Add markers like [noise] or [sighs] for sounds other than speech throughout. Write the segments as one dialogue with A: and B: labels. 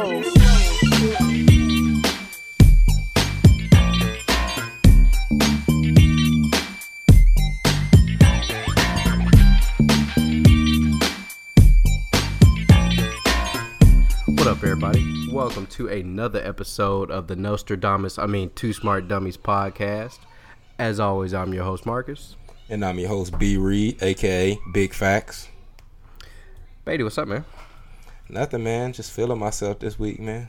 A: What up, everybody? Welcome to another episode of the Nostradamus, I mean, Two Smart Dummies podcast. As always, I'm your host, Marcus.
B: And I'm your host, B Reed, aka Big Facts.
A: Beatty, what's up, man?
B: Nothing, man. Just feeling myself this week, man.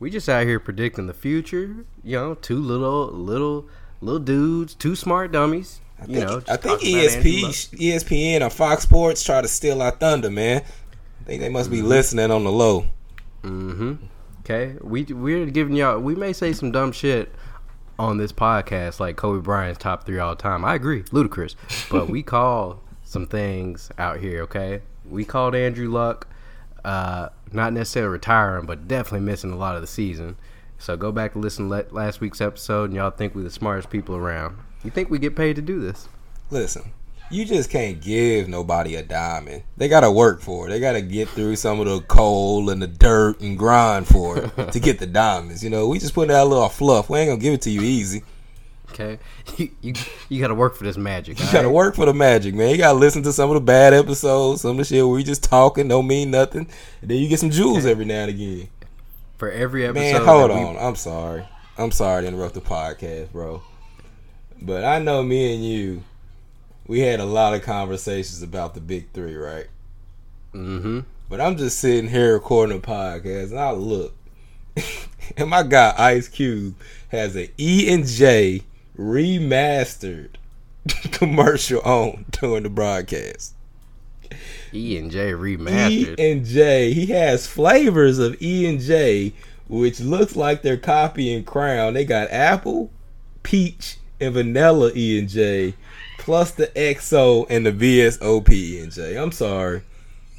A: We just out here predicting the future. You know, two little, little, little dudes, two smart dummies.
B: I
A: You
B: think,
A: know, just
B: I think ESP, ESPN or Fox Sports try to steal our thunder, man. I think they must
A: Mm-hmm.
B: be listening on the low.
A: Mm-hmm. Okay, we we're giving y'all. We may say some dumb shit on this podcast, like Kobe Bryant's top three all time. I agree, ludicrous, but we [laughs] call some things out here. Okay, we called Andrew Luck, uh, not necessarily retiring, but definitely missing a lot of the season. So go back and listen to last week's episode, and y'all think we're the smartest people around. You think we get paid to do this?
B: Listen, you just can't give nobody a diamond. They got to work for it. They got to get through some of the coal and the dirt and grind for it to get the diamonds. You know, we just put out a little fluff. We ain't gonna give it to you easy.
A: Okay, [laughs] you you, you got to work for this magic.
B: You gotta
A: right?
B: work for the magic, man. You gotta listen to some of the bad episodes, some of the shit where we just talking, don't mean nothing, and then you get some jewels every now and again.
A: for every episode.
B: Man, hold
A: that we-
B: on. I'm sorry. I'm sorry to interrupt the podcast, bro. But I know me and you, we had a lot of conversations about the big three, right?
A: Mm-hmm.
B: But I'm just sitting here recording a podcast, and I look, [laughs] and my guy Ice Cube has an E and J remastered [laughs] commercial on during the broadcast.
A: E and J remastered.
B: E and J. He has flavors of E and J, which looks like they're copying Crown. They got apple, peach, and vanilla E and J, plus the XO and the VSOP E and J. I'm sorry.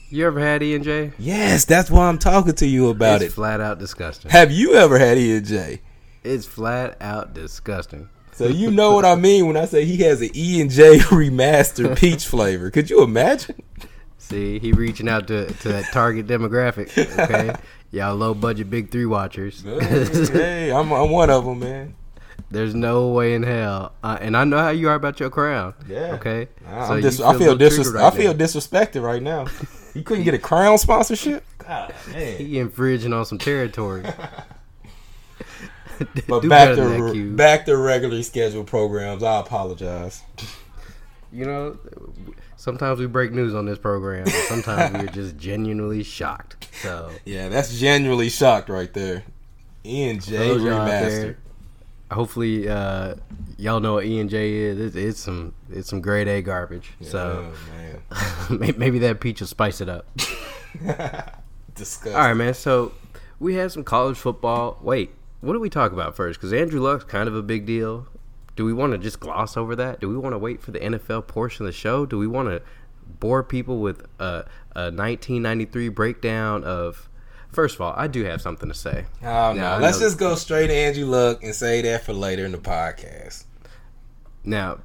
A: You ever had E and J?
B: Yes, that's why I'm talking to you about
A: it's
B: it.
A: flat out disgusting.
B: Have you ever had E and J?
A: It's flat out disgusting.
B: So you know what I mean when I say he has an E and J [laughs] remastered peach flavor. Could you imagine?
A: See, he reaching out to, to that target demographic. Okay, [laughs] y'all low budget big three watchers.
B: hey, I'm, I'm one of them, man.
A: There's no way in hell, uh, and I know how you are about your crown.
B: Yeah.
A: Okay.
B: I'm
A: you
B: dis-
A: feel
B: I
A: a
B: feel disres-
A: triggered
B: I
A: right
B: feel
A: now.
B: disrespected right now. [laughs] You couldn't get a crown sponsorship? God man.
A: He infringing on some territory. [laughs]
B: But
A: Do
B: back to
A: than that,
B: re-
A: Q.
B: back to regularly scheduled programs. I apologize.
A: You know, sometimes we break news on this program. Sometimes we're just [laughs] genuinely shocked. So
B: Yeah, that's genuinely shocked right there. E and J
A: those
B: remastered.
A: hopefully uh, y'all know what E and J is. It's, it's some it's some grade A garbage. So
B: oh, [laughs]
A: maybe that peach will spice it up.
B: disgusting.
A: All right, man. So we had some college football. Wait, what do we talk about first? Because Andrew Luck's kind of a big deal. Do we want to just gloss over that? Do we want to wait for the NFL portion of the show? Do we want to bore people with a, a 1993 breakdown of? First of all, I do have something to say.
B: Oh
A: Now,
B: no, let's just go straight to Andrew Luck and say that for later in the podcast.
A: Now,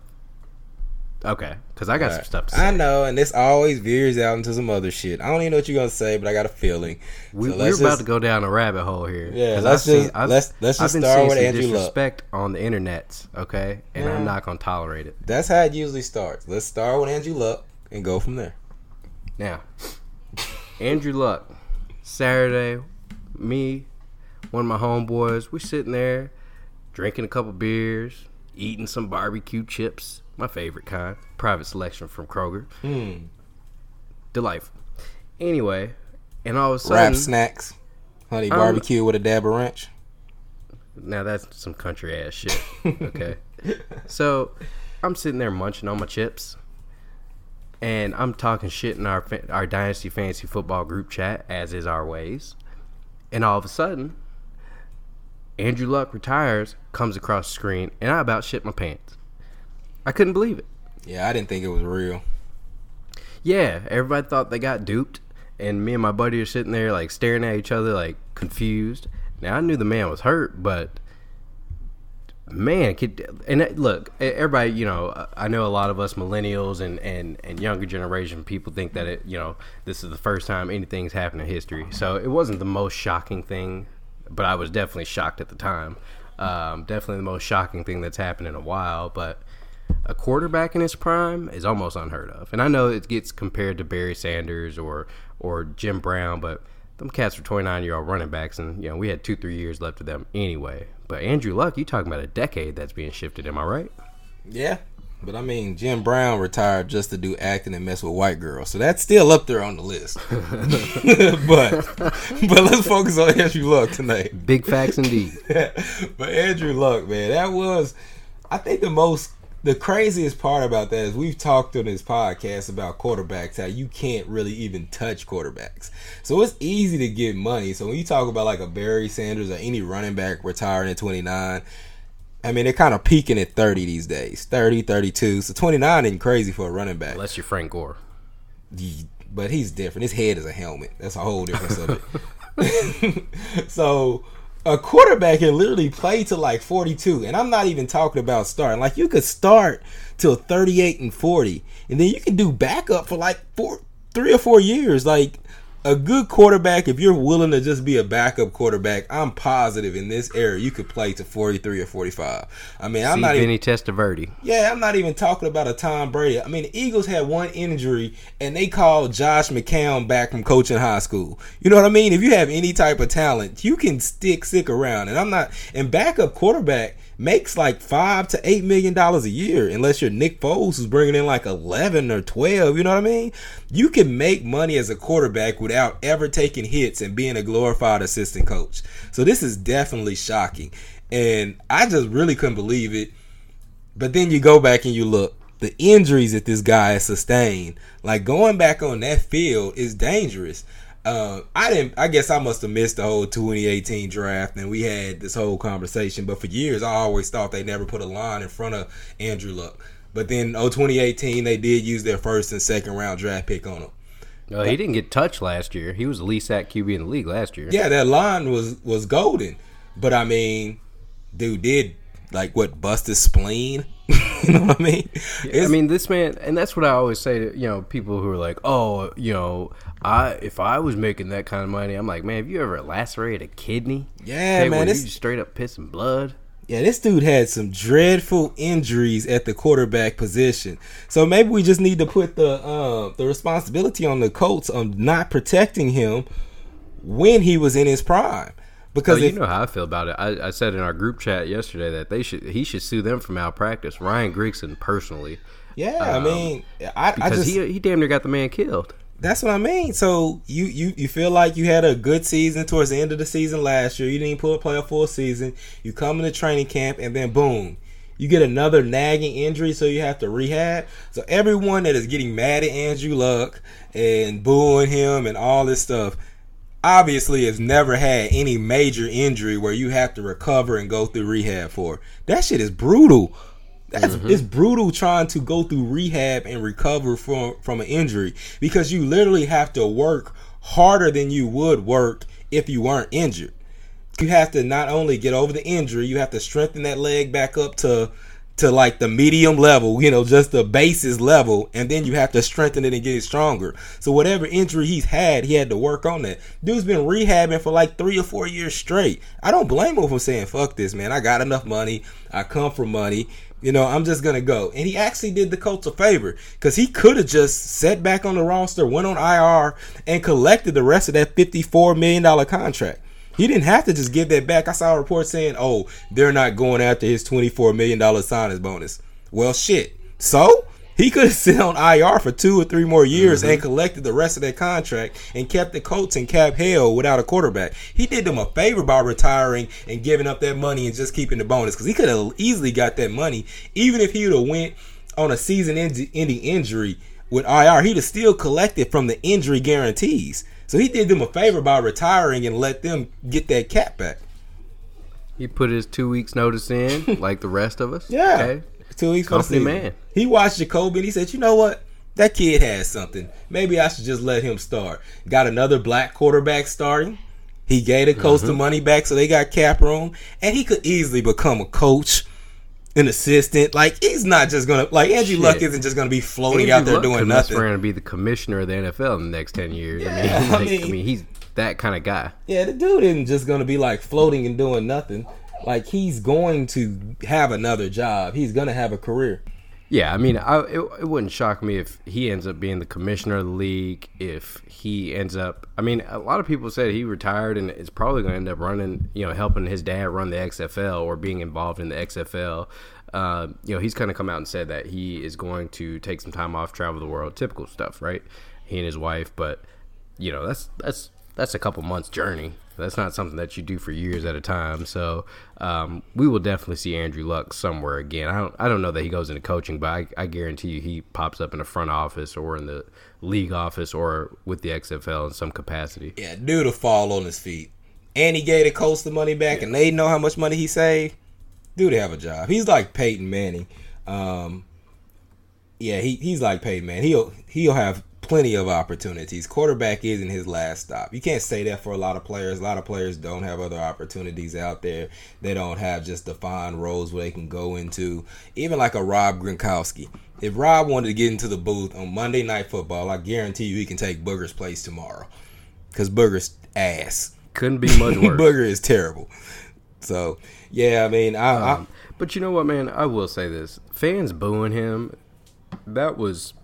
A: okay, because I got some stuff to say.
B: I know, and this always veers out into some other shit. I don't even know what you're gonna say, but I got a feeling.
A: We,
B: So let's
A: about
B: just-
A: to go down a rabbit hole here.
B: Yeah, let's
A: I've
B: just- let's- let's
A: I've
B: just
A: been
B: start with Andrew Luck.
A: disrespect on the internet, okay, and I'm not gonna tolerate it.
B: That's how it usually starts. Let's start with Andrew Luck and go from there.
A: Now, Andrew Luck, Saturday, me, one of my homeboys, we're sitting there drinking a couple beers, eating some barbecue chips, my favorite kind, private selection from Kroger.
B: Hmm.
A: Delightful. Anyway, and all of a
B: Wrap
A: sudden,
B: snacks, honey
A: Um,
B: barbecue with a dab of ranch.
A: now that's some country ass shit. [laughs] Okay. so I'm sitting there munching on my chips, and I'm talking shit in our our dynasty fantasy football group chat, as is our ways. And all of a sudden, Andrew Luck retires, comes across the screen, and I about shit my pants. I couldn't believe it.
B: Yeah, I didn't think it was real.
A: Yeah, everybody thought they got duped, and me and my buddy are sitting there like staring at each other, like confused. Now I knew the man was hurt, but man, could, and that- look, everybody, you know, I know a lot of us millennials and, and, and younger generation people think that it, you know, this is the first time anything's happened in history. So it wasn't the most shocking thing, but I was definitely shocked at the time. Um, definitely the most shocking thing that's happened in a while, but a quarterback in his prime is almost unheard of. And I know it gets compared to Barry Sanders or or Jim Brown, but them cats were 29 year old running backs, and you know we had two three years left of them anyway. But Andrew Luck, you talking about a decade that's being shifted? Am I right?
B: Yeah. But I mean, Jim Brown retired just to do acting and mess with white girls, so that's still up there on the list. [laughs] [laughs] but but let's focus on Andrew Luck tonight.
A: Big facts indeed. [laughs]
B: but Andrew Luck, man, that was, I think the most, the craziest part about that is we've talked on this podcast about quarterbacks, how you can't really even touch quarterbacks. So it's easy to get money. So when you talk about like a Barry Sanders or any running back retiring at 29, I mean, they're kind of peaking at 30 these days 30, 32. So 29 ain't crazy for a running back.
A: Unless you're Frank Gore.
B: But he's different. His head is a helmet. That's a whole different subject. [laughs] so a quarterback can literally play to like 42 and i'm not even talking about starting. Like you could start till 38 and 40 and then you can do backup for like four three or four years. Like a good quarterback if you're willing to just be a backup quarterback i'm positive in this era you could play to 43 or 45 i mean i'm
A: See
B: not even
A: Vinny Testaverde.
B: yeah, I'm not even talking about a Tom Brady. I mean, the Eagles had one injury, and they called Josh McCown back from coaching high school. You know what I mean? If you have any type of talent, you can stick stick around. And I'm not. And backup quarterback makes like five to eight million dollars a year, unless you're Nick Foles, who's bringing in like eleven or twelve. You know what I mean? You can make money as a quarterback without ever taking hits and being a glorified assistant coach. So this is definitely shocking. And I just really couldn't believe it. But then you go back and you look the injuries that this guy has sustained. Like going back on that field is dangerous. Uh, I didn't. I guess I must have missed the whole 2018 draft, and we had this whole conversation. But for years, I always thought they never put a line in front of Andrew Luck. But then, oh, 2018, they did use their first and second round draft pick on him.
A: No, he didn't get touched last year. He was the least sacked QB in the league last year.
B: Yeah, that line was was golden. But I mean, dude did like what bust his spleen. [laughs] you know what I mean?
A: I mean, this man, and that's what I always say to you know people who are like, "Oh, you know, I if I was making that kind of money, I'm like, man, have you ever lacerated a kidney?
B: Yeah,
A: Hey,
B: man, this-
A: you just straight up pissing blood.
B: Yeah, this dude had some dreadful injuries at the quarterback position. So maybe we just need to put the uh, the responsibility on the Colts on not protecting him when he was in his prime.
A: Oh,
B: Because
A: you
B: if,
A: know how I feel about it. I, I said in our group chat yesterday that they should he should sue them for malpractice. Ryan Grigson personally,
B: yeah, I mean, I, I
A: because
B: just
A: he he damn near got the man killed.
B: That's what I mean. So you, you you feel like you had a good season towards the end of the season last year. You didn't pull play a full season. You come into training camp and then boom, you get another nagging injury, so you have to rehab. So everyone that is getting mad at Andrew Luck and booing him and all this stuff, obviously has never had any major injury where you have to recover and go through rehab for. That shit is brutal. That's mm-hmm. it's brutal trying to go through rehab and recover from from an injury because you literally have to work harder than you would work if you weren't injured. You have to not only get over the injury, you have to strengthen that leg back up to to like the medium level, you know, just the basis level, and then you have to strengthen it and get it stronger. So whatever injury he's had, he had to work on that. Dude's been rehabbing for like three or four years straight. I don't blame him for saying, "Fuck this, man. I got enough money. I come from money. You know, I'm just gonna go." And he actually did the Colts a favor because he could have just sat back on the roster, went on IR, and collected the rest of that 54 million dollar contract. He didn't have to just give that back. I saw a report saying, "Oh, they're not going after his twenty-four million dollar signing bonus." Well, shit. So he could have sit [laughs] on IR for two or three more years and mm-hmm. collected the rest of that contract and kept the Colts in cap hell without a quarterback. He did them a favor by retiring and giving up that money and just keeping the bonus because he could have easily got that money even if he would have went on a season-ending injury with IR. He'd have still collected from the injury guarantees. So he did them a favor by retiring and let them get that cap back.
A: He put his two weeks notice in, [laughs] like the rest of us.
B: Yeah.
A: Okay.
B: Two weeks
A: Company man.
B: He watched Jacoby and he said, you know what? That kid has something. Maybe I should just let him start. Got another black quarterback starting. He gave the coach
A: Mm-hmm.
B: the money back so they got cap room. And he could easily become a coach an assistant. Like he's not just gonna like Andrew
A: Shit.
B: Luck isn't just gonna be floating
A: Andrew
B: out there
A: Luck
B: doing nothing.
A: around and be the commissioner of the NFL in the next ten years. I, mean,
B: Yeah, [laughs] I
A: like, I
B: mean-
A: mean, he's that kind of guy.
B: Yeah, the dude isn't just gonna be like floating and doing nothing. Like he's going to have another job. He's gonna have a career.
A: Yeah, I mean, I, it, it wouldn't shock me if he ends up being the commissioner of the league. If he ends up, I mean, a lot of people said he retired and is probably going to end up running, you know, helping his dad run the XFL or being involved in the XFL. Uh, you know, he's kind of come out and said that he is going to take some time off, travel the world, typical stuff, right? He and his wife, but you know, that's that's that's a couple months journey. That's not something that you do for years at a time. So um, we will definitely see Andrew Luck somewhere again. I don't I don't know that he goes into coaching, but I, I guarantee you he pops up in the front office or in the league office or with the XFL in some capacity.
B: Yeah, dude will fall on his feet. And he gave the Colts the money back, and they know how much money he saved. Dude, have a job. He's like Peyton Manning. Um, yeah, he, he's like Peyton Manning. He'll he'll have plenty of opportunities. Quarterback isn't his last stop. You can't say that for a lot of players. A lot of players don't have other opportunities out there. They don't have just defined roles where they can go into. Even like a Rob Gronkowski. If Rob wanted to get into the booth on Monday Night Football, I guarantee you he can take Booger's place tomorrow. Because Booger's ass.
A: Couldn't be much [laughs] worse.
B: Booger is terrible. So yeah, I mean, I, I
A: Um, but you know what, man? I will say this: fans booing him. That was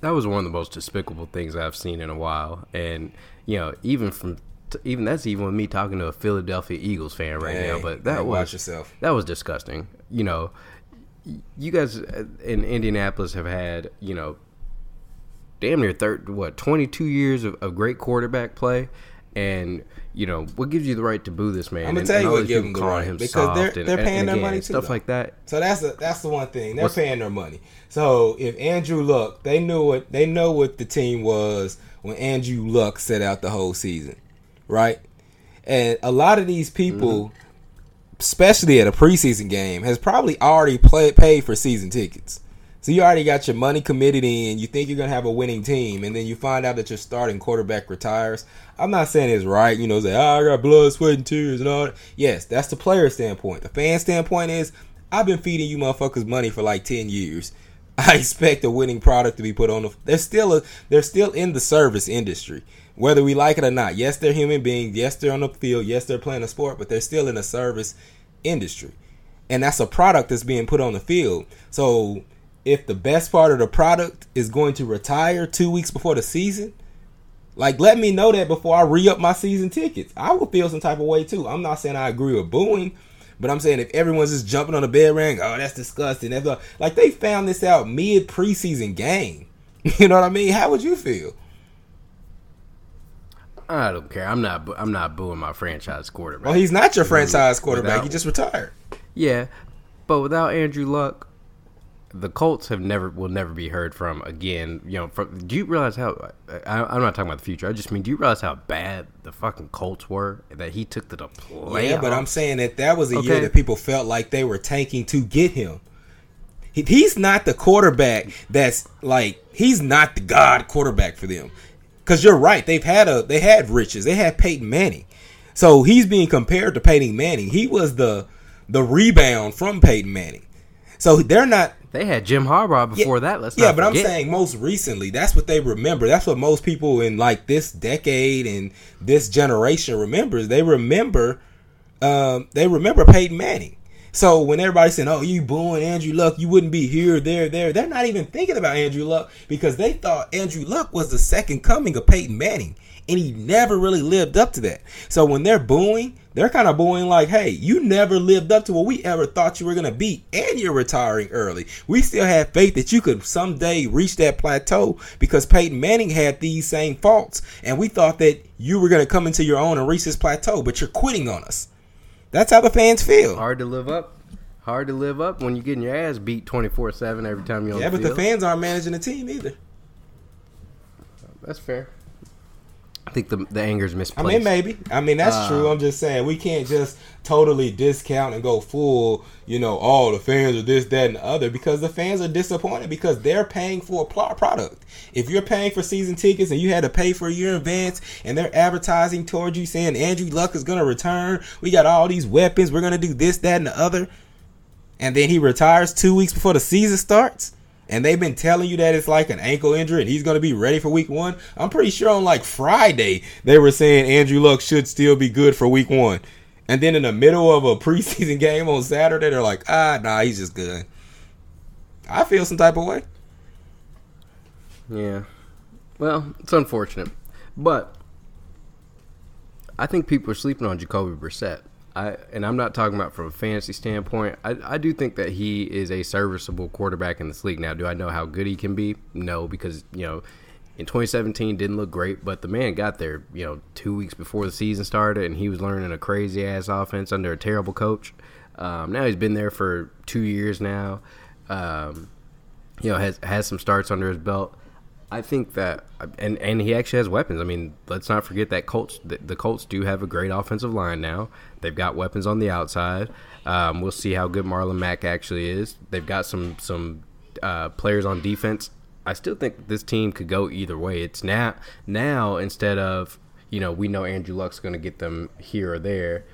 A: that was one of the most despicable things I've seen in a while. And you know, even from even that's even with me talking to a Philadelphia Eagles fan right now. But that was that was disgusting. You know, you guys in Indianapolis have had you know damn near third what 22 years of, of great quarterback play and you know what gives you the right to boo this man
B: I'ma
A: and,
B: tell you what
A: these
B: give
A: people
B: him the right,
A: him
B: because they're- they're
A: and-
B: paying
A: and
B: their
A: again,
B: money too,
A: stuff
B: though.
A: like that
B: So that's the that's the one thing they're
A: What's-
B: paying their money. So if Andrew Luck, they knew what they know what the team was when Andrew Luck set out the whole season, right? And a lot of these people, mm-hmm. especially at a preseason game, has probably already play, paid for season tickets. So you already got your money committed in. You think you're gonna have a winning team, and then you find out that your starting quarterback retires. I'm not saying it's right, you know, say, "Oh, I got blood, sweat, and tears and all that." Yes, that's the player standpoint. The fan standpoint is, I've been feeding you motherfuckers money for like ten years. [laughs] I expect a winning product to be put on the. They're still a. They're still in the service industry, whether we like it or not. Yes, they're human beings. Yes, they're on the field. Yes, they're playing a sport, but they're still in a service industry, and that's a product that's being put on the field. So, if the best part of the product is going to retire two weeks before the season, like let me know that before I re up my season tickets. I will feel some type of way too. I'm not saying I agree with booing. But I'm saying if everyone's just jumping on the bed ring, oh that's disgusting. That's like they found this out mid preseason game. [laughs] You know what I mean? How would you feel?
A: I don't care I'm not I'm not booing my franchise quarterback
B: Well, he's not your franchise quarterback.
A: Without-
B: he just retired.
A: yeah but without Andrew Luck the Colts have never will never be heard from again. You know, from, do you realize how? I, I'm not talking about the future. I just mean, do you realize how bad the fucking Colts were that he took to the play?
B: Yeah, but I'm saying that that was a year that people felt like they were tanking to get him. He- He's not the quarterback that's like he's not the god quarterback for them. Cause you're right, they've had a they had riches, they had Peyton Manning, so he's being compared to Peyton Manning. He was the the rebound from Peyton Manning, so they're not
A: they had Jim Harbaugh before
B: yeah,
A: that. Let's
B: yeah, but I'm saying most recently, that's what they remember. That's what most people in like this decade and this generation remembers. They remember, um, they remember Peyton Manning. So when everybody's saying, "Oh, you booing Andrew Luck, you wouldn't be here, there, there," they're not even thinking about Andrew Luck because they thought Andrew Luck was the second coming of Peyton Manning, and he never really lived up to that. So when they're booing, they're kind of booing like, "Hey, you never lived up to what we ever thought you were gonna be, and you're retiring early. We still had faith that you could someday reach that plateau because Peyton Manning had these same faults, and we thought that you were gonna come into your own and reach this plateau, but you're quitting on us." That's how the fans feel.
A: hard to live up. Hard to live up when you're getting your ass beat 24 seven every time you're on
B: Yeah,
A: the field.
B: Yeah, but the fans aren't managing the team either.
A: That's fair. I think the the anger's
B: I
A: misplaced.
B: I mean, maybe. I mean, that's
A: Uh,
B: true. I'm just saying we can't just totally discount and go full. You know, all the fans are this, that, and the other because the fans are disappointed because they're paying for a product. If you're paying for season tickets and you had to pay for a year in advance, and they're advertising towards you saying Andrew Luck is going to return, we got all these weapons, we're going to do this, that, and the other. and then he retires two weeks before the season starts, and they've been telling you that it's like an ankle injury and he's going to be ready for week one. I'm pretty sure on like Friday they were saying Andrew Luck should still be good for week one. And then in the middle of a preseason [laughs] game on Saturday, they're like, ah, nah, he's just good. I feel some type of way.
A: Yeah. Well, it's unfortunate. But I think people are sleeping on Jacoby Brissett. I and I'm not talking about from a fantasy standpoint. I, I do think that he is a serviceable quarterback in this league. Now, do I know how good he can be? No, because you know, in 2017 didn't look great, but the man got there. You know, two weeks before the season started, and he was learning a crazy ass offense under a terrible coach. Um, now he's been there for two years now. Um, you know, has has some starts under his belt. I think that, and and he actually has weapons. I mean, let's not forget that Colts. The, the Colts do have a great offensive line now. They've got weapons on the outside. Um, we'll see how good Marlon Mack actually is. They've got some some uh, players on defense. I still think this team could go either way. It's now now instead of you know we know Andrew Luck's going to get them here or there.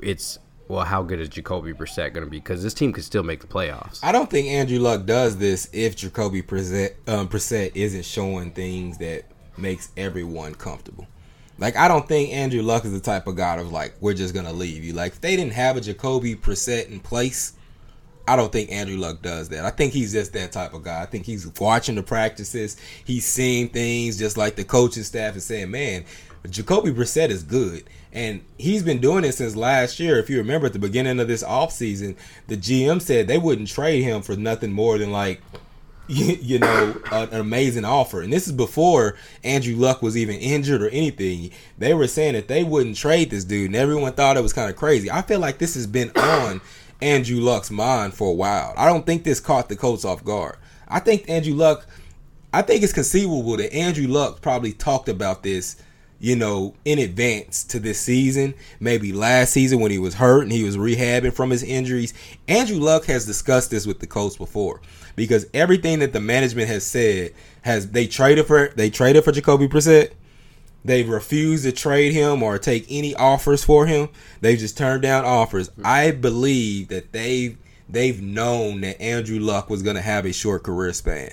A: It's well, how good is Jacoby Brissett going to be? Because this team could still make the playoffs.
B: I don't think Andrew Luck does this if Jacoby Brissett, um, isn't showing things that makes everyone comfortable. Like I don't think Andrew Luck is the type of guy of like we're just gonna leave you. Like if they didn't have a Jacoby Brissett in place, I don't think Andrew Luck does that. I think he's just that type of guy. I think he's watching the practices, he's seeing things just like the coaching staff is saying, man, Jacoby Brissett is good. And he's been doing it since last year. If you remember at the beginning of this offseason, the GM said they wouldn't trade him for nothing more than like [laughs] you, know, an amazing offer. And this is before Andrew Luck was even injured or anything. They were saying that they wouldn't trade this dude, and everyone thought it was kind of crazy. I feel like this has been on Andrew Luck's mind for a while. I don't think this caught the Colts off guard. I think Andrew Luck, I think it's conceivable that Andrew Luck probably talked about this you know, in advance to this season. Maybe last season when he was hurt and he was rehabbing from his injuries. Andrew Luck has discussed this with the Colts before because everything that the management has said has they traded for they traded for Jacoby Brissett. They've refused to trade him or take any offers for him. They've just turned down offers. I believe that they they've known that Andrew Luck was going to have a short career span.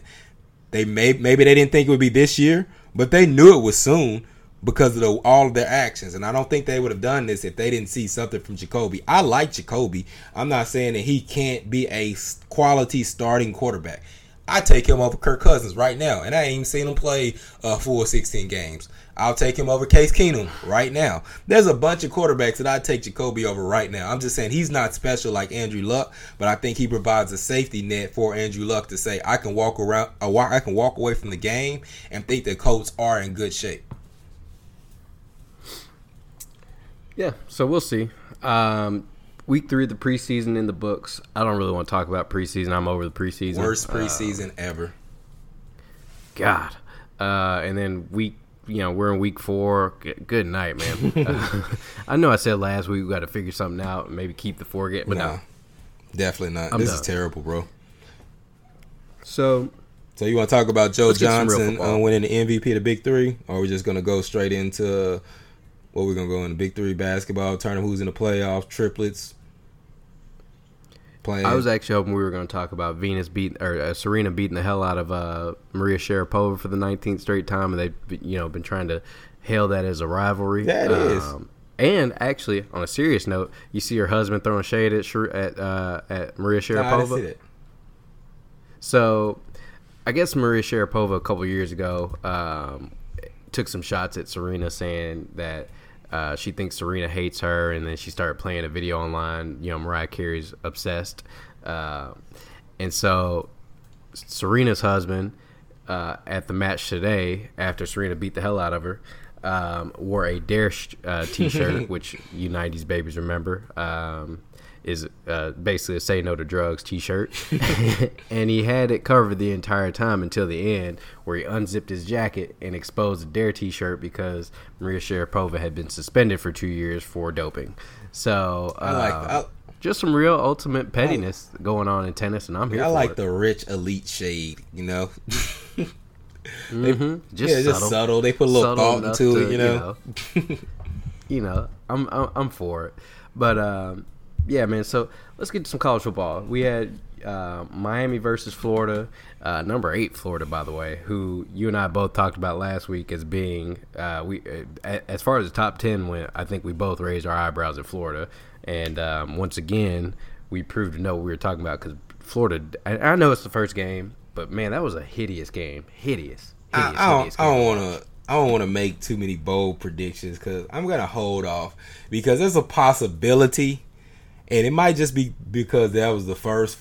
B: They may maybe they didn't think it would be this year, but they knew it was soon because of the, all of their actions. And I don't think they would have done this if they didn't see something from Jacoby. I like Jacoby. I'm not saying that he can't be a quality starting quarterback. I take him over Kirk Cousins right now, and I ain't even seen him play a full 16 games. I'll take him over Case Keenum right now. There's a bunch of quarterbacks that I take Jacoby over right now. I'm just saying he's not special like Andrew Luck, but I think he provides a safety net for Andrew Luck to say I can walk around, I can walk away from the game and think the Colts are in good shape.
A: Yeah, so we'll see. Um, week three of the preseason in the books. I don't really want to talk about preseason. I'm over the preseason.
B: Worst uh, preseason uh, ever.
A: God. Uh, and then week, you know, we're in week four. Good night, man. uh, [laughs] [laughs] I know I said last week we got to figure something out, and maybe keep the four get, but no,
B: definitely not. I'm this done. is terrible, bro.
A: So,
B: so you want to talk about Joe Johnson uh, winning the MVP, the Big Three, or are we just gonna go straight into what we're gonna go in the Big Three basketball tournament? Who's in the playoffs? Triplets.
A: Playing. I was actually hoping we were going to talk about Venus beat or uh, Serena beating the hell out of uh, Maria Sharapova for the 19th straight time, and they've you know been trying to hail that as a rivalry.
B: That um, is.
A: And actually, on a serious note, you see her husband throwing shade at at uh, at Maria Sharapova. Nah, so, I guess Maria Sharapova a couple years ago um, took some shots at Serena, saying that uh, she thinks Serena hates her, and then she started playing a video online. You know, Mariah Carey's obsessed, uh, and so Serena's husband uh, at the match today, after Serena beat the hell out of her, um, wore a Dare uh, [laughs] T-shirt, which you '90s babies remember. Um, is uh, basically a "Say No to Drugs" T-shirt, [laughs] [laughs] and he had it covered the entire time until the end, where he unzipped his jacket and exposed the Dare T-shirt because Maria Sharapova had been suspended for two years for doping. So uh, I like I, just some real ultimate pettiness going on in tennis, and I'm here. I
B: like
A: it.
B: the rich elite shade, you know. [laughs]
A: mm-hmm. Just
B: yeah,
A: subtle.
B: just subtle. They put a little thought into to, it, you know.
A: You know, you know I'm, I'm, I'm for it, but. Um, yeah, man. So let's get to some college football. We had uh, Miami versus Florida, uh, number eight Florida, by the way, who you and I both talked about last week as being uh, we uh, as far as the top ten went. I think we both raised our eyebrows at Florida, and um, once again we proved to know what we were talking about because Florida. I, I know it's the first game, but man, that was a hideous game. Hideous. hideous
B: I, I don't, don't want to. I don't want to make too many bold predictions because I'm gonna hold off because there's a possibility, and it might just be because that was the first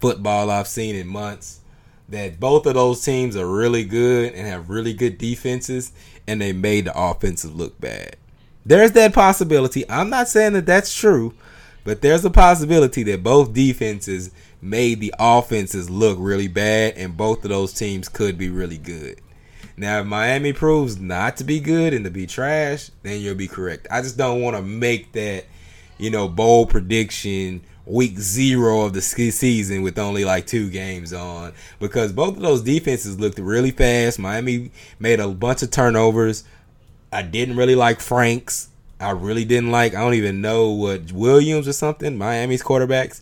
B: football I've seen in months that both of those teams are really good and have really good defenses, and they made the offenses look bad. There's that possibility. I'm not saying that that's true, but there's a possibility that both defenses made the offenses look really bad, and both of those teams could be really good. Now, if Miami proves not to be good and to be trash, then you'll be correct. I just don't want to make that, you know, bold prediction week zero of the season with only like two games on because both of those defenses looked really fast. Miami made a bunch of turnovers. I didn't really like Franks. I really didn't like. I don't even know what Williams or something. Miami's quarterbacks.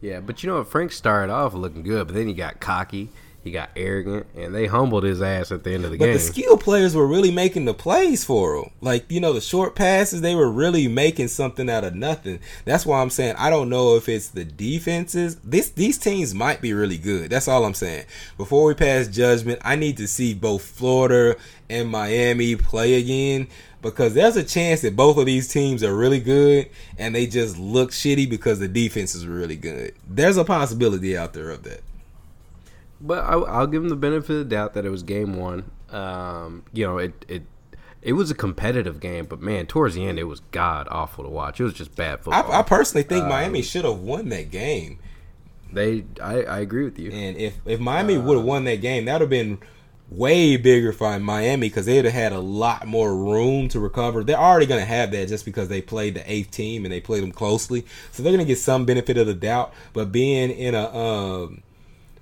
A: Yeah, but you know what? Frank started off looking good, but then he got cocky, he got arrogant, and they humbled his ass at the end of the
B: But
A: game.
B: But the skill players were really making the plays for him. Like, you know, the short passes, they were really making something out of nothing. That's why I'm saying I don't know if it's the defenses. This these teams might be really good. That's all I'm saying. Before we pass judgment, I need to see both Florida and Miami play again because there's a chance that both of these teams are really good and they just look shitty because the defense is really good. There's a possibility out there of that.
A: But I, I'll give him the benefit of the doubt that it was game one. Um, you know, it it it was a competitive game, but man, towards the end, it was god awful to watch. It was just bad
B: I,
A: football.
B: I personally think
A: Um,
B: Miami should have won that game.
A: they, I, I agree with you.
B: And if if Miami would have won that game, that would have been way bigger for Miami because they'd have had a lot more room to recover. They're already going to have that just because they played the eighth team and they played them closely, so they're going to get some benefit of the doubt. But being in a um,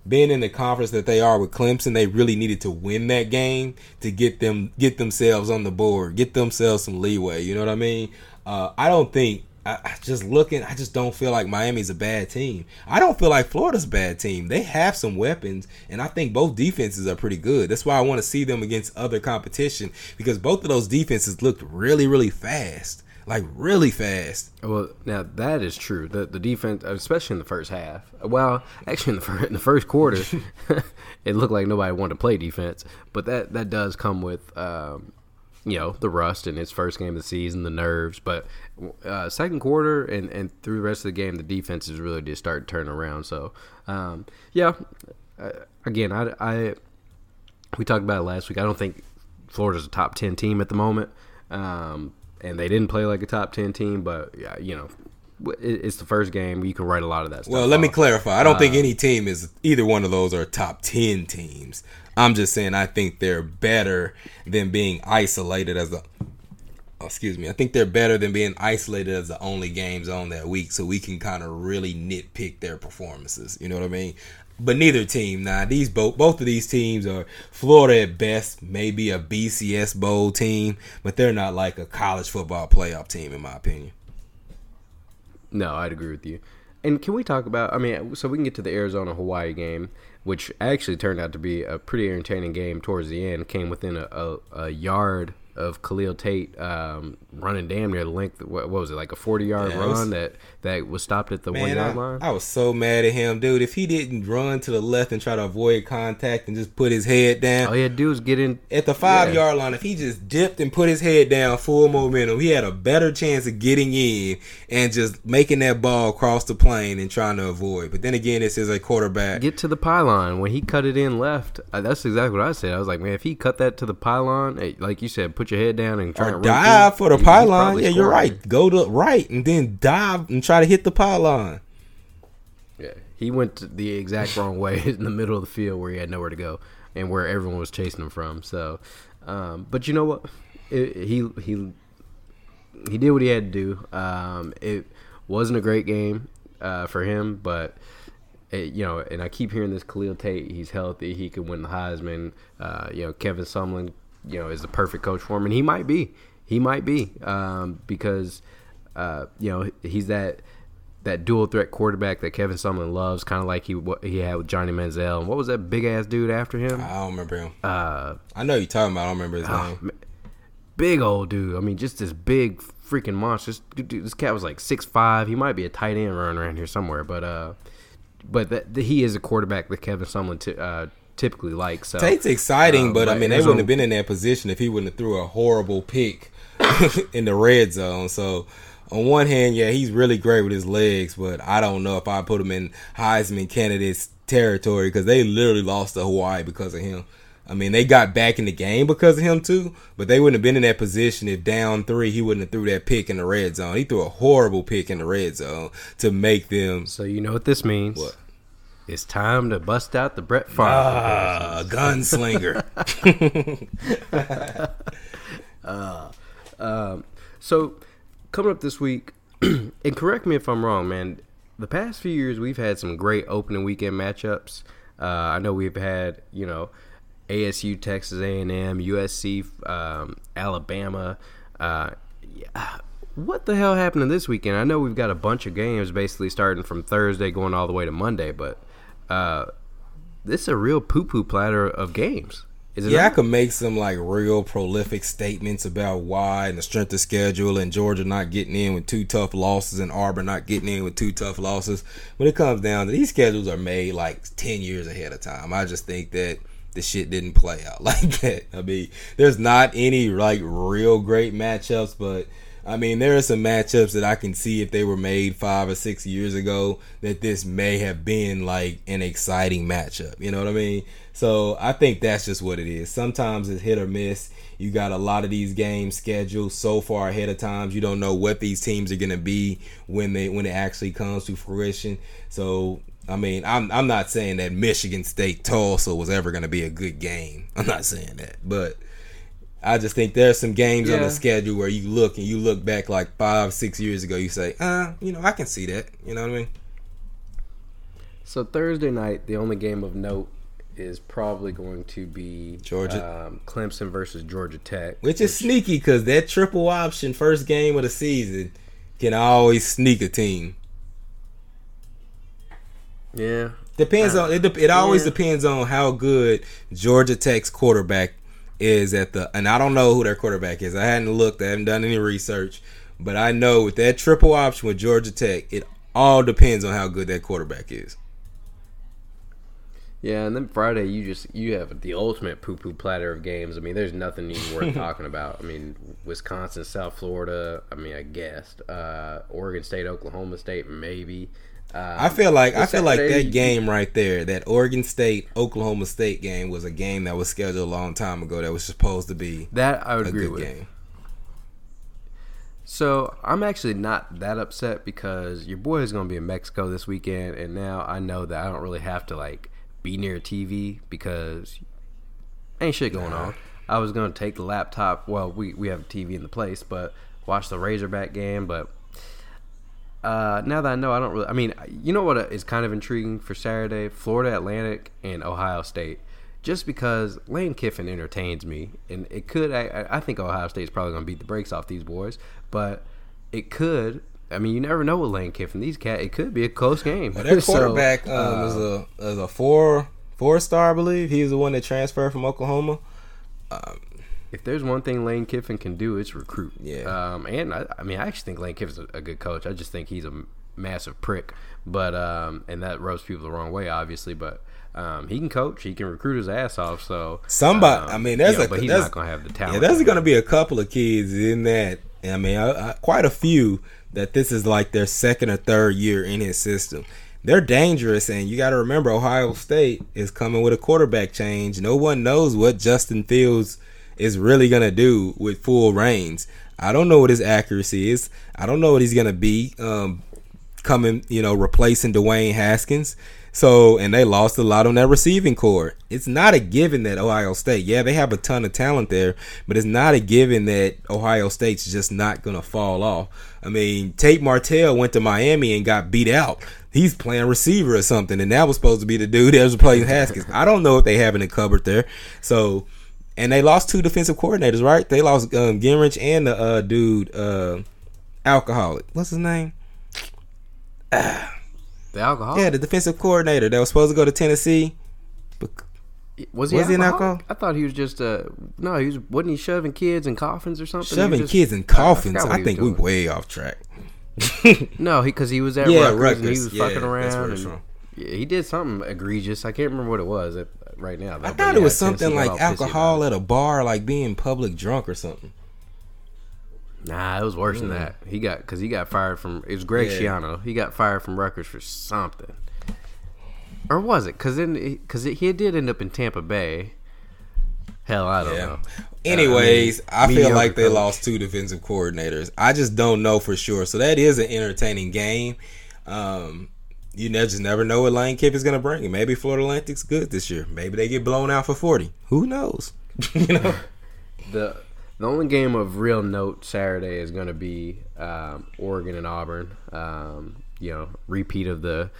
B: being in the conference that they are with Clemson, they really needed to win that game to get them get themselves on the board, get themselves some leeway. You know what I mean? Uh, I don't think. I, I just looking, I just don't feel like Miami's a bad team. I don't feel like Florida's a bad team. They have some weapons, and I think both defenses are pretty good. That's why I want to see them against other competition because both of those defenses looked really, really fast, like really fast.
A: Well, now that is true. The the defense, especially in the first half. Well, actually in the first, in the first quarter, [laughs] it looked like nobody wanted to play defense. But that that does come with um, you know the rust in its first game of the season, the nerves. But uh, second quarter and and through the rest of the game, the defenses really did start turning around. So um, yeah, uh, again, I, I we talked about it last week. I don't think Florida's a top ten team at the moment, um, and they didn't play like a top ten team. But yeah, you know, it's the first game. You can write a lot of that stuff.
B: Well, let me clarify. I don't think
A: Uh,
B: any team is either one of those are top 10 teams. I'm just saying I think they're better than being isolated as a oh, excuse me. I think they're better than being isolated as the only games on that week so we can kind of really nitpick their performances. You know what I mean? But neither team, nah, these both both of these teams are Florida at best, maybe a BCS bowl team, but they're not like a college football playoff team in my opinion.
A: No, I'd agree with you. And can we talk about? I mean, so we can get to the Arizona Hawaii game, which actually turned out to be a pretty entertaining game towards the end. Came within a, a, a yard of Khalil Tate um, running damn near the length. What, what was it like a forty yard
B: Yeah, it was-
A: run that that was stopped at the one yard line?
B: I was so mad at him, dude. If he didn't run to the left and try to avoid contact and just put his head down
A: All he had to do was get in.
B: at the five
A: Yeah.
B: yard line, if he just dipped and put his head down full momentum, he had a better chance of getting in and just making that ball cross the plane and trying to avoid. But then again, this is a quarterback.
A: Get to the pylon when he cut it in left. Uh, that's exactly what I said. I was like, man, if he cut that to the pylon, eh, like you said, put your head down and try to
B: Or
A: run
B: dive
A: through,
B: for the pylon. Yeah, you're right. Go to right and then dive and try to hit the pylon.
A: Yeah, he went the exact wrong way [laughs] in the middle of the field where he had nowhere to go and where everyone was chasing him from. So, um, but you know what? It, he he he did what he had to do. Um, it wasn't a great game uh, for him, but it, you know, and I keep hearing this Khalil Tate. He's healthy. He could win the Heisman. Uh, you know, Kevin Sumlin, you know, is the perfect coach for him, and he might be. He might be um, because uh, you know, he's that that dual threat quarterback that Kevin Sumlin loves, kind of like he what he had with Johnny Manziel. And what was that big ass dude after him?
B: I don't remember him.
A: Uh,
B: I know you're talking about. I don't remember his
A: oh,
B: name.
A: big old dude. I mean, just this big freaking monster. This, dude, this cat was like six five. He might be a tight end running around here somewhere, but uh, but that, that he is a quarterback that Kevin Sumlin t- uh, typically likes. So
B: Tate's exciting,
A: uh,
B: but I mean, they wouldn't have been in that position if he wouldn't have threw a horrible pick [laughs] in the red zone. So, on one hand, yeah, he's really great with his legs, but I don't know if I put him in Heisman candidates territory because they literally lost to Hawaii because of him. I mean, they got back in the game because of him too, but they wouldn't have been in that position if down three he wouldn't have threw that pick in the red zone. He threw a horrible pick in the red zone to make them
A: So you know what this means?
B: What?
A: It's time to bust out the Brett Favre.
B: ah gunslinger. [laughs] [laughs]
A: So, coming up this week, [clears throat] and correct me if I'm wrong, man. The past few years, we've had some great opening weekend matchups. Uh, I know we've had, you know, ASU, Texas A&M, USC, um, Alabama. Uh, yeah. What the hell happened this weekend? I know we've got a bunch of games basically starting from Thursday going all the way to Monday, but uh, this is a real poo-poo platter of games. Is it
B: Yeah, I could make some like real prolific statements about why and the strength of schedule and Georgia not getting in with two tough losses and Auburn not getting in with two tough losses. When it comes down to these schedules are made like ten years ahead of time. I just think that the shit didn't play out [laughs] like that. I mean, there's not any like real great matchups, but I mean, there are some matchups that I can see if they were made five or six years ago that this may have been like an exciting matchup. You know what I mean? So I think that's just what it is. Sometimes it's hit or miss. You got a lot of these games scheduled so far ahead of times. You don't know what these teams are gonna be when they when it actually comes to fruition. So I mean, I'm I'm not saying that Michigan State Tulsa was ever gonna be a good game. I'm not saying that, but I just think there's some games on the schedule where you look and you look back like five, six years ago, you say, uh, you know, I can see that. You know what I mean?
A: So Thursday night, the only game of note is probably going to be
B: Georgia.
A: um, Clemson versus Georgia Tech.
B: Which is sneaky because that triple option first game of the season can always sneak a team.
A: yeah,
B: Depends on it. It always
A: Yeah.
B: depends on how good Georgia Tech's quarterback is at the. And I don't know who their quarterback is. I hadn't looked. I haven't done any research. But I know with that triple option with Georgia Tech, it all depends on how good that quarterback is.
A: Yeah, and then Friday you just you have the ultimate poo poo platter of games. I mean, there's nothing even worth [laughs] talking about. I mean, Wisconsin, South Florida. I mean, I guessed uh, Oregon State, Oklahoma State, maybe. Uh,
B: I feel like I feel like that game right there, that Oregon State Oklahoma State game, was a game that was scheduled a long time ago. That was supposed to be
A: that I would
B: a
A: agree
B: good
A: with.
B: game.
A: So I'm actually not that upset because your boy is going to be in Mexico this weekend, and now I know that I don't really have to like be near a TV because ain't shit going on. I was to take the laptop. Well, we we have a TV in the place, but watch the Razorback game. But uh, now that I know, I don't really. I mean, you know what is kind of intriguing for Saturday? Florida Atlantic and Ohio State. Just because Lane Kiffin entertains me, and it could. I, I think Ohio State's probably to beat the brakes off these boys, but it could. I mean, you never know with Lane Kiffin. These cat, it could be a close game.
B: Well, their [laughs]
A: So,
B: quarterback um,
A: uh,
B: is a is a four four star, I believe. He was the one that transferred from Oklahoma.
A: if there's one thing Lane Kiffin can do, it's recruit.
B: Yeah.
A: Um, and I, I mean, I actually think Lane Kiffin's a, a good coach. I just think he's a massive prick. But um, and that rubs people the wrong way, obviously. But um, he can coach. He can recruit his ass off. So
B: Somebody,
A: um,
B: I mean, there's
A: you know,
B: a
A: but he's not gonna have the talent.
B: Yeah, there's going to be a couple of kids in that. I mean, I, I, quite a few that this is like their second or third year in his system. They're dangerous, and you got to remember Ohio State is coming with a quarterback change. No one knows what Justin Fields is really to do with full reins. I don't know what his accuracy is. I don't know what he's to be um, coming, you know, replacing Dwayne Haskins. So, and they lost a lot on that receiving corps. It's not a given that Ohio State, yeah, they have a ton of talent there, but it's not a given that Ohio State's just not going to fall off. I mean, Tate Martell went to Miami and got beat out. He's playing receiver or something, and that was supposed to be the dude that was playing [laughs] Haskins. I don't know what they have in the cupboard there. So, and they lost two defensive coordinators, right? They lost um, Gingrich and the uh, dude. Uh, alcoholic. What's his name? [sighs]
A: The alcohol.
B: Yeah, the defensive coordinator that was supposed to go to Tennessee. But
A: Was he,
B: Was he an
A: alcoholic?
B: alcohol?
A: I thought he was just uh no, he was wasn't he shoving kids in coffins or something?
B: Shoving
A: just-
B: kids in
A: I- I
B: coffins. I, think we way off track. [laughs]
A: No, he because he was at
B: Yeah,
A: Rutgers, and he was
B: Yeah,
A: fucking around. and- Yeah, he did something egregious. I can't remember what it was at, right now. though,
B: I thought it was something like
A: all pissy about
B: alcohol at a bar, like being public drunk or something.
A: Nah, it was worse than that. He got because he got fired from. It was Greg
B: Yeah.
A: Schiano. He got fired from Rutgers for something, or was it? Because then because he did end up in Tampa Bay. Hell, I don't
B: Yeah.
A: know.
B: Anyways, I, feel like they
A: coach.
B: lost two defensive coordinators. I just don't know for sure. So that is an entertaining game. Um, you just never know what Lane Kiffin is going to bring. Maybe Florida Atlantic's good this year. Maybe they get blown out for forty. Who knows? [laughs] you know.
A: The the only game of real note Saturday is going to be um, Oregon and Auburn. Um, you know, repeat of the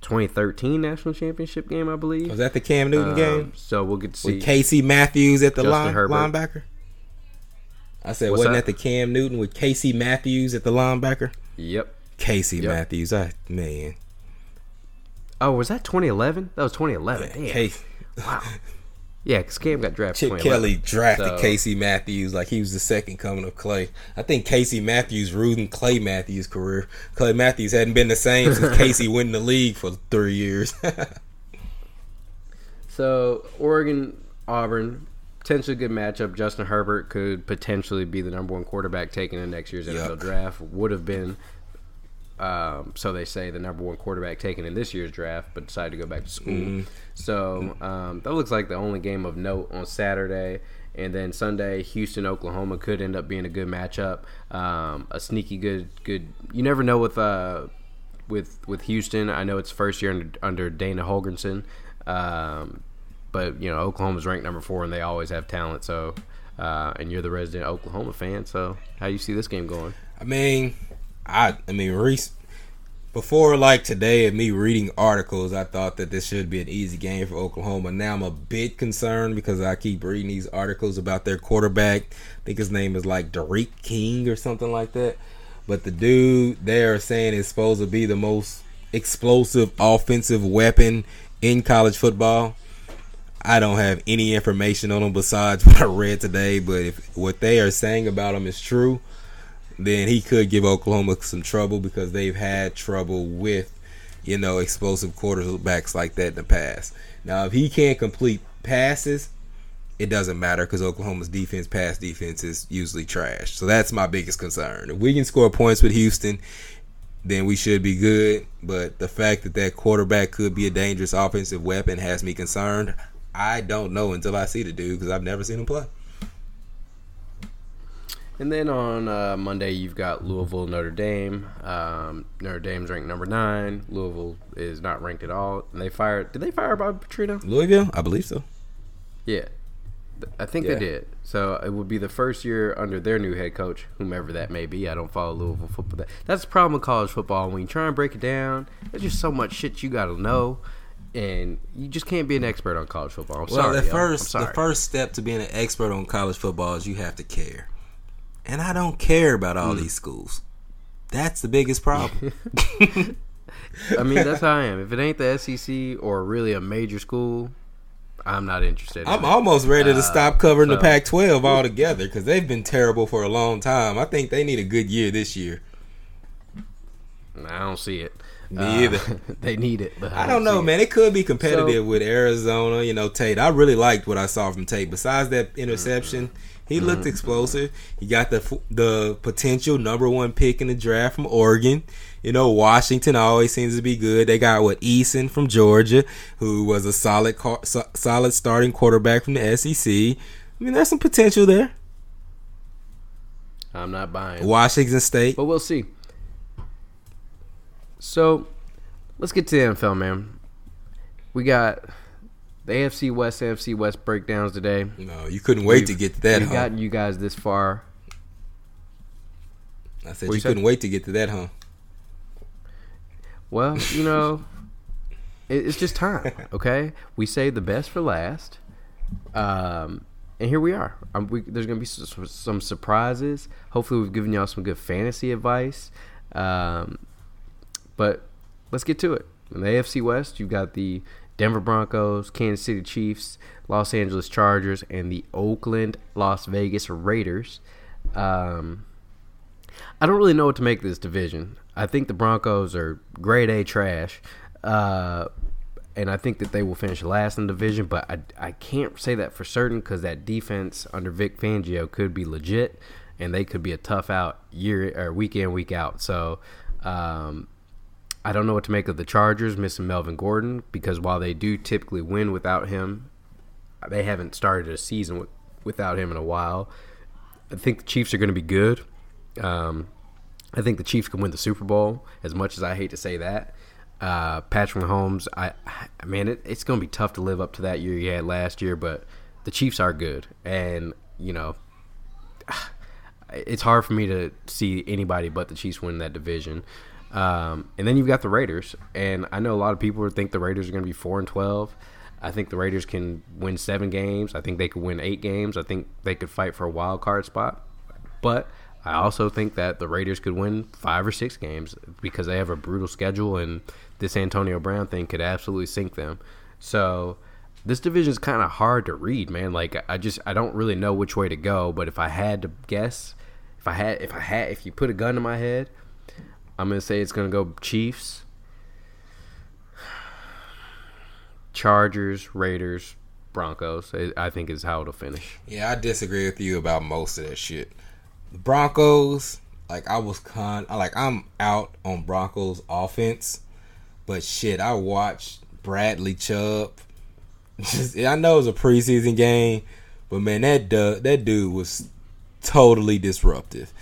A: 2013 national championship game, I believe.
B: Was that the Cam Newton
A: Um,
B: game
A: So we'll get to see.
B: with Casey Matthews at the line, linebacker? I said,
A: What's
B: wasn't
A: that?
B: that the Cam Newton with Casey Matthews at the linebacker?
A: Yep.
B: Casey
A: Yep.
B: Matthews, I man,
A: Oh, was that 2011? That was 2011. Damn.
B: Casey.
A: Wow. [laughs] Yeah, because Cam got drafted.
B: Chip
A: 2011.
B: Kelly drafted
A: So-
B: Casey Matthews like he was the second coming of Clay. I think Casey Matthews ruined Clay Matthews' career. Clay Matthews hadn't been the same since [laughs] Casey went in the league for three years. [laughs]
A: So Oregon, Auburn, potentially good matchup. Justin Herbert could potentially be the number one quarterback taken in next year's NFL
B: Yup.
A: draft. Would have been, um, so they say, the number one quarterback taken in this year's draft, but decided to go back to school.
B: Mm-hmm.
A: So um, that looks like the only game of note on Saturday. And then Sunday, Houston, Oklahoma could end up being a good matchup. Um, a sneaky good, good. You never know with uh, with with Houston. I know it's first year under, under Dana Holgorsen, um, but you know Oklahoma's ranked number four, and they always have talent. So, uh, and you're the resident Oklahoma fan, so how you see this game going?
B: I mean, I I mean Reese. Before like today and me reading articles, I thought that this should be an easy game for Oklahoma. Now I'm a bit concerned because I keep reading these articles about their quarterback. I think his name is like D'Eriq King or something like that. But the dude they are saying is supposed to be the most explosive offensive weapon in college football. I don't have any information on him besides [laughs] what I read today, but if what they are saying about him is true, then he could give Oklahoma some trouble because they've had trouble with, you know, explosive quarterbacks like that in the past. Now, if he can't complete passes, it doesn't matter because Oklahoma's defense, pass defense, is usually trash. So that's my biggest concern. If we can score points with Houston, then we should be good. But the fact that that quarterback could be a dangerous offensive weapon has me concerned. I don't know until I see the dude because I've never seen him play.
A: And then on uh, Monday, you've got Louisville, Notre Dame. Um, Notre Dame's ranked number nine. Louisville is not ranked at all. And they fired. Did they fire Bob Petrino?
B: Louisville, I believe so.
A: Yeah, I think
B: Yeah.
A: they did. So it would be the first year under their new head coach, whomever that may be. I don't follow Louisville football. That's the problem with college football. When you try and break it down, there's just so much shit you got to know, and you just can't be an expert on college football. I'm
B: Well,
A: sorry.
B: the
A: y'all. I'm
B: first the first step to being an expert on college football is you have to care, and I don't care about all these schools. That's the biggest problem. [laughs] [laughs]
A: I mean, that's how I am. If it ain't the SEC or really a major school, I'm not interested. In
B: I'm almost ready to
A: Uh,
B: stop covering the
A: so-
B: Pac-12 altogether because they've been terrible for a long time. I think they need a good year this year.
A: I don't see it.
B: Me
A: Uh,
B: either. [laughs]
A: they need it, but
B: I don't know,
A: see it.
B: man. It could be competitive
A: So-
B: with Arizona. You know, Tate. I really liked what I saw from Tate. Besides that interception, he looked mm-hmm. explosive. He got the the potential number one pick in the draft from Oregon. You know, Washington always seems to be good. They got what Eason from Georgia, who was a solid so- solid starting quarterback from the SEC. I mean, there's some potential there.
A: I'm not buying.
B: Washington State.
A: But we'll see. So, let's get to the NFL, man. We got the AFC West, AFC West breakdowns today.
B: No, you couldn't wait to
A: We've-
B: get to that,
A: We've
B: huh?
A: gotten you guys this far.
B: I said
A: What
B: you
A: said?
B: couldn't wait to get to that, huh?
A: Well, you know, [laughs] it, it's just time. Okay, we saved the best for last. Um, and here we are. Um, we, there's gonna be some, some, surprises. Hopefully, we've given y'all some good fantasy advice. Um, but let's get to it. In the AFC West, you've got the Denver Broncos, Kansas City Chiefs, Los Angeles Chargers, and the Oakland Las Vegas Raiders. Um, I don't really know what to make this division. I think the Broncos are grade A trash. Uh, and I think that they will finish last in the division, but I, I can't say that for certain because that defense under Vic Fangio could be legit, and they could be a tough out year or week in week out. So um, I don't know what to make of the Chargers missing Melvin Gordon because while they do typically win without him, they haven't started a season with, without him in a while. I think the Chiefs are going to be good. Um, I think the Chiefs can win the Super Bowl. As much as I hate to say that, uh, Patrick Mahomes, I, I man, it, it's going to be tough to live up to that year he had last year. But the Chiefs are good, and you know, [sighs] it's hard for me to see anybody but the Chiefs win that division. Um, and then you've got the Raiders, and I know a lot of people think the Raiders are going to be four and twelve. I think the Raiders can win seven games. I think they could win eight games. I think they could fight for a wild card spot. But I also think that the Raiders could win five or six games because they have a brutal schedule, and this Antonio Brown thing could absolutely sink them. So this division is kind of hard to read, man. Like I just I don't really know which way to go. But if I had to guess, if I had if I had if you put a gun to my head, I'm gonna say it's gonna go Chiefs, Chargers, Raiders, Broncos. I think is how it'll finish.
B: Yeah, I disagree with you about most of that shit. The Broncos, like I was con, like I'm out on Broncos offense, but shit, I watched Bradley Chubb. [laughs] Just, I know it was a preseason game, but man, that dude, that dude was totally disruptive.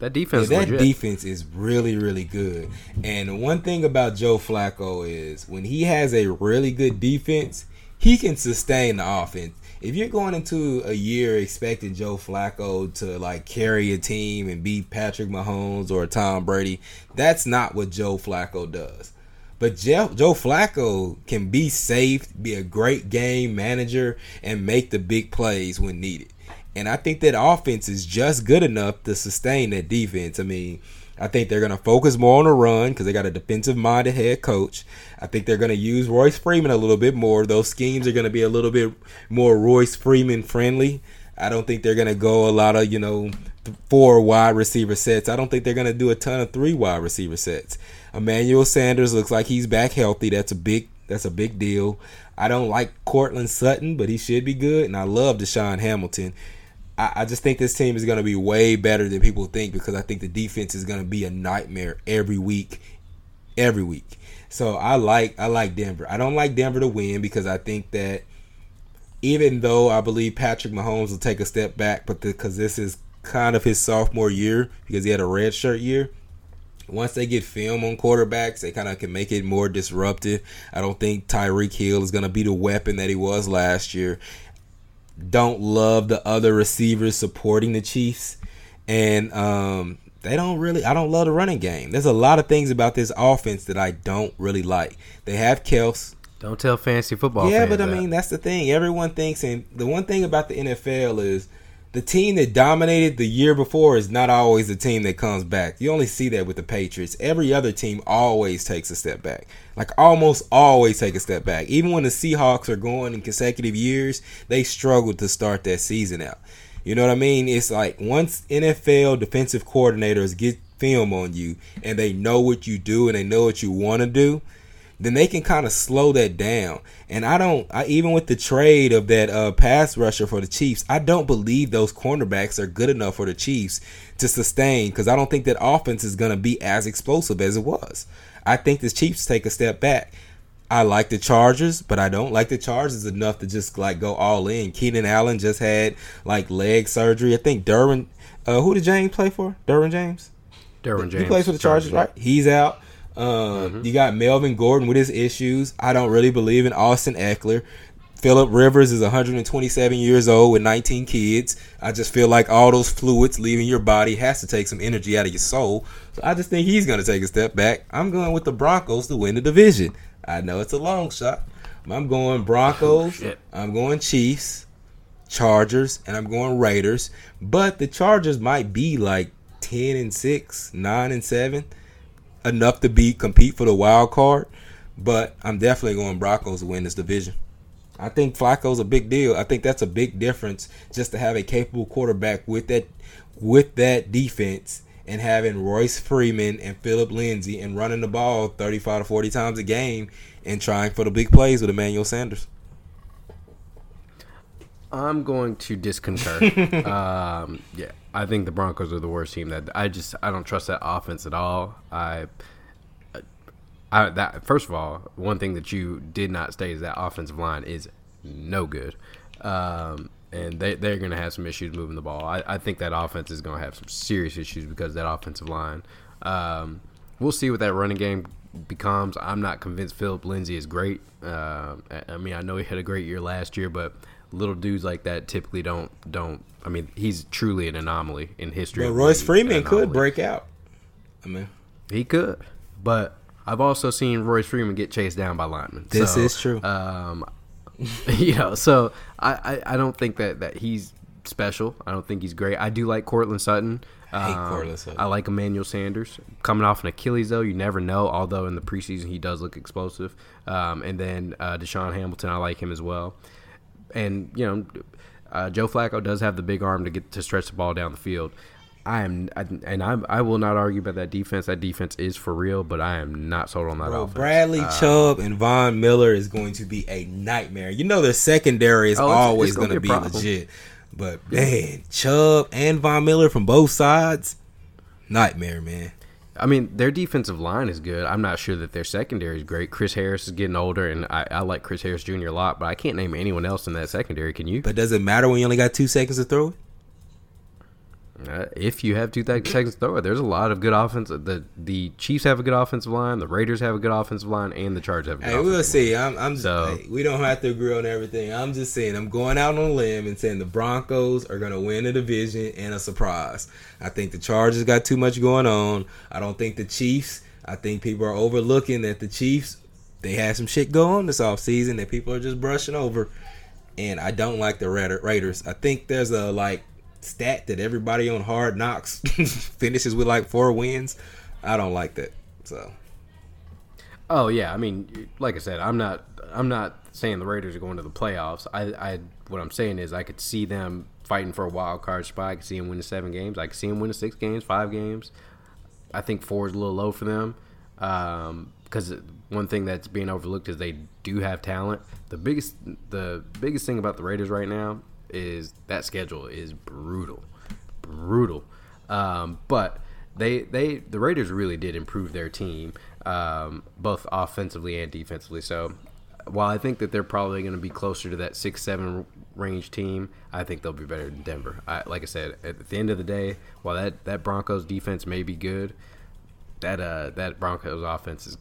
A: That defense,
B: yeah, that legit. defense is really, really good. And one thing about Joe Flacco is when he has a really good defense, he can sustain the offense. If you're going into a year expecting Joe Flacco to like carry a team and beat Patrick Mahomes or Tom Brady, that's not what Joe Flacco does. But Joe, Joe Flacco can be safe, be a great game manager, and make the big plays when needed. And I think that offense is just good enough to sustain that defense. I mean, I think they're going to focus more on the run because they got a defensive minded head coach. I think they're going to use Royce Freeman a little bit more. Those schemes are going to be a little bit more Royce Freeman friendly. I don't think they're going to go a lot of, you know, four wide receiver sets. I don't think they're going to do a ton of three wide receiver sets. Emmanuel Sanders looks like he's back healthy. That's a big that's a big deal. I don't like Courtland Sutton, but he should be good. And I love DaeSean Hamilton. I, I just think this team is going to be way better than people think because I think the defense is going to be a nightmare every week, every week. So I like I like Denver. I don't like Denver to win because I think that even though I believe Patrick Mahomes will take a step back, but because this is kind of his sophomore year because he had a red shirt year. Once they get film on quarterbacks, they kind of can make it more disruptive. I don't think Tyreek Hill is going to be the weapon that he was last year don't love the other receivers supporting the Chiefs, and um, they don't really. I don't love the running game. There's a lot of things about this offense that I don't really like. They have Kels.
A: Don't tell fancy football.
B: Yeah, but I mean that's the thing. Everyone thinks, and the one thing about the NFL is the team that dominated the year before is not always the team that comes back. You only see that with the Patriots. Every other team always takes a step back. Like almost always take a step back. Even when the Seahawks are going in consecutive years, they struggle to start that season out. You know what I mean? It's like once NFL defensive coordinators get film on you and they know what you do and they know what you want to do, then they can kind of slow that down. And I don't, I, even with the trade of that uh, pass rusher for the Chiefs, I don't believe those cornerbacks are good enough for the Chiefs to sustain because I don't think that offense is going to be as explosive as it was. I think the Chiefs take a step back. I like the Chargers, but I don't like the Chargers enough to just like go all in. Keenan Allen just had like leg surgery. I think Derwin, uh, who did James play for? Derwin James.
A: Derwin James.
B: He plays for the Chargers, Chargers right? He's out. Um, mm-hmm. You got Melvin Gordon with his issues. I don't really believe in Austin Ekeler. Philip Rivers is 127 years old with 19 kids. I just feel like all those fluids leaving your body has to take some energy out of your soul. So I just think he's going to take a step back. I'm going with the Broncos to win the division. I know it's a long shot. I'm going Broncos. Oh, I'm going Chiefs. Chargers, and I'm going Raiders. But the Chargers might be like ten and six, nine and seven, enough to be compete for the wild card. But I'm definitely going Broncos to win this division. I think Flacco's a big deal. I think that's a big difference just to have a capable quarterback with that with that defense and having Royce Freeman and Philip Lindsay and running the ball 35 to 40 times a game and trying for the big plays with Emmanuel Sanders.
A: I'm going to disconcur. [laughs] um, yeah, I think the Broncos are the worst team. That I just I don't trust that offense at all. I, I that first of all, one thing that you did not state is that offensive line is no good. Um, and they, they're going to have some issues moving the ball. I, I think that offense is going to have some serious issues because that offensive line. Um, we'll see what that running game becomes. I'm not convinced Philip Lindsay is great. Uh, I mean, I know he had a great year last year, but little dudes like that typically don't don't. I mean, he's truly an anomaly in history.
B: But Royce Freeman could break out. I mean,
A: he could, but I've also seen Royce Freeman get chased down by linemen.
B: This so, is true.
A: Um, [laughs] you know, so I, I, I don't think that, that he's special. I don't think he's great. I do like Courtland Sutton.
B: I hate um, Sutton.
A: I like Emmanuel Sanders. Coming off an Achilles, though, you never know. Although in the preseason he does look explosive. Um, and then uh, DaeSean Hamilton, I like him as well. And you know, uh, Joe Flacco does have the big arm to get to stretch the ball down the field. I am, I, and I, I will not argue about that defense. That defense is for real, but I am not sold on that Bro, offense.
B: Bradley uh, Chubb and Von Miller is going to be a nightmare. You know, the secondary is oh, always it's, going to be, be legit, but man, Chubb and Von Miller from both sides, nightmare, man.
A: I mean, their defensive line is good. I'm not sure that their secondary is great. Chris Harris is getting older, and I, I like Chris Harris Jr. a lot, but I can't name anyone else in that secondary. Can you?
B: But does it matter when you only got two seconds to throw it?
A: Uh, if you have two seconds to throw it, there's a lot of good offense. The the Chiefs have a good offensive line, the Raiders have a good offensive line, and the Chargers have. A good
B: hey, we'll see. I'm, I'm so, hey, we don't have to agree on everything. I'm just saying I'm going out on a limb and saying the Broncos are going to win the division and a surprise. I think the Chargers got too much going on. I don't think the Chiefs. I think people are overlooking that the Chiefs they had some shit going this offseason that people are just brushing over. And I don't like the Raiders. I think there's a like stat that everybody on Hard Knocks [laughs] finishes with like four wins. I don't like that. So.
A: Oh yeah, I mean, like I said, I'm not. I'm not saying the Raiders are going to the playoffs. I, I what I'm saying is I could see them fighting for a wild card spot. I could see them winning seven games. I could see them winning six games, five games. I think four is a little low for them because um, one thing that's being overlooked is they do have talent. The biggest the biggest thing about the Raiders right now is that schedule is brutal, brutal. Um, but they they the Raiders really did improve their team um, both offensively and defensively. So while I think that they're probably going to be closer to that six seven range team, I think they'll be better than Denver. I, like I said, at the end of the day, while that that Broncos defense may be good, that uh that Broncos offense is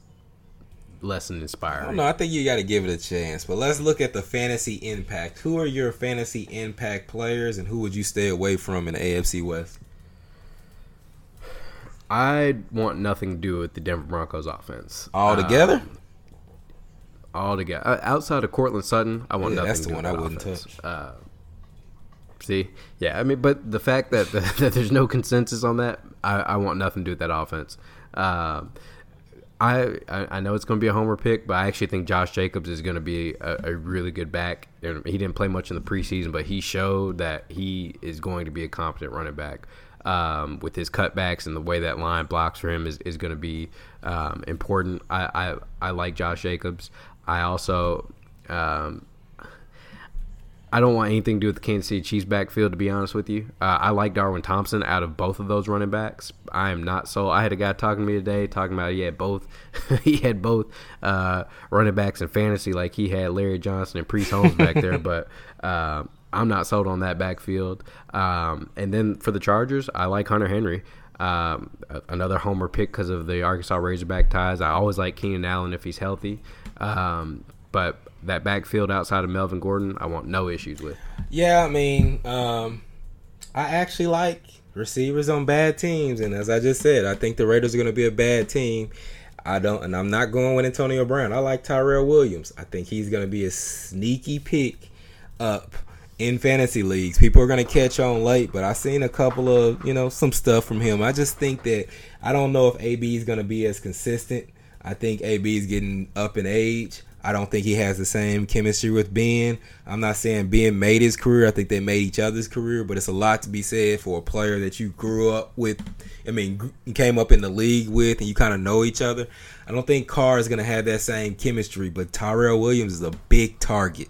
A: less than inspiring.
B: No, I think you got to give it a chance. But let's look at the fantasy impact. Who are your fantasy impact players, and who would you stay away from in the AFC West?
A: I want nothing to do with the Denver Broncos offense
B: all together. Um,
A: all together, uh, outside of Courtland Sutton, I want yeah, nothing. That's the one I wouldn't offense. touch. Uh, see, yeah, I mean, but the fact that, [laughs] that there's no consensus on that, I, I, want nothing to do with that offense. Uh, I, I know it's going to be a homer pick, but I actually think Josh Jacobs is going to be a, a, really good back. He didn't play much in the preseason, but he showed that he is going to be a competent running back. Um, with his cutbacks and the way that line blocks for him is, is going to be um, important. I, I, I like Josh Jacobs. I also um, I don't want anything to do with the Kansas City Chiefs backfield, to be honest with you. Uh, I like Darwin Thompson out of both of those running backs. I am not so. I had a guy talking to me today talking about he had both. [laughs] he had both uh, running backs in fantasy, like he had Larry Johnson and Priest Holmes back there. [laughs] But uh, I'm not sold on that backfield. Um, and then for the Chargers, I like Hunter Henry. Um, another homer pick because of the Arkansas Razorback ties. I always like Keenan Allen if he's healthy. Um, but that backfield outside of Melvin Gordon, I want no issues with.
B: Yeah, I mean, um, I actually like receivers on bad teams, and as I just said, I think the Raiders are going to be a bad team. I don't, and I'm not going with Antonio Brown. I like Tyrell Williams. I think he's going to be a sneaky pick up in fantasy leagues. People are gonna catch on late, but I've seen a couple of you know some stuff from him. I just think that I don't know if AB is gonna be as consistent. I think AB is getting up in age. I don't think he has the same chemistry with Ben. I'm not saying Ben made his career. I think they made each other's career, but it's a lot to be said for a player that you grew up with. I mean, came up in the league with, and you kind of know each other. I don't think Carr is going to have that same chemistry, but Tyrell Williams is a big target,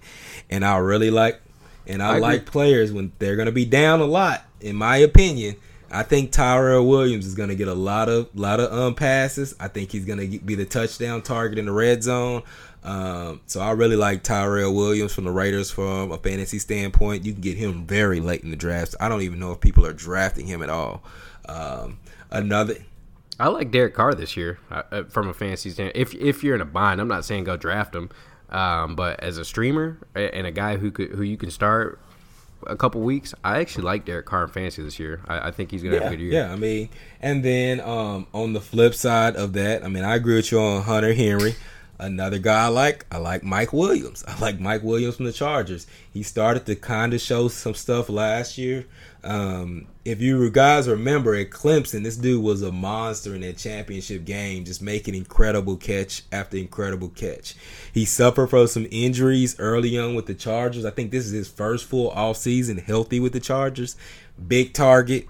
B: and I really like, and I, I like players when they're going to be down a lot. In my opinion, I think Tyrell Williams is going to get a lot of lot of um passes. I think he's going to be the touchdown target in the red zone. Um, so I really like Tyrell Williams from the Raiders from a fantasy standpoint. You can get him very late in the draft. I don't even know if people are drafting him at all. Um, another.
A: I like Derek Carr this year uh, uh from a fantasy standpoint. If if you're in a bind, I'm not saying go draft him, um, but as a streamer and a guy who could who you can start a couple weeks, I actually like Derek Carr in fantasy this year. I, I think he's gonna
B: yeah,
A: have a good year.
B: Yeah, I mean, and then um, on the flip side of that, I mean, I agree with you on Hunter Henry. Another guy I like, I like Mike Williams. I like Mike Williams from the Chargers. He started to kind of show some stuff last year. Um, if you guys remember at Clemson, this dude was a monster in that championship game, just making incredible catch after incredible catch. He suffered from some injuries early on with the Chargers. I think this is his first full off season healthy with the Chargers. Big target.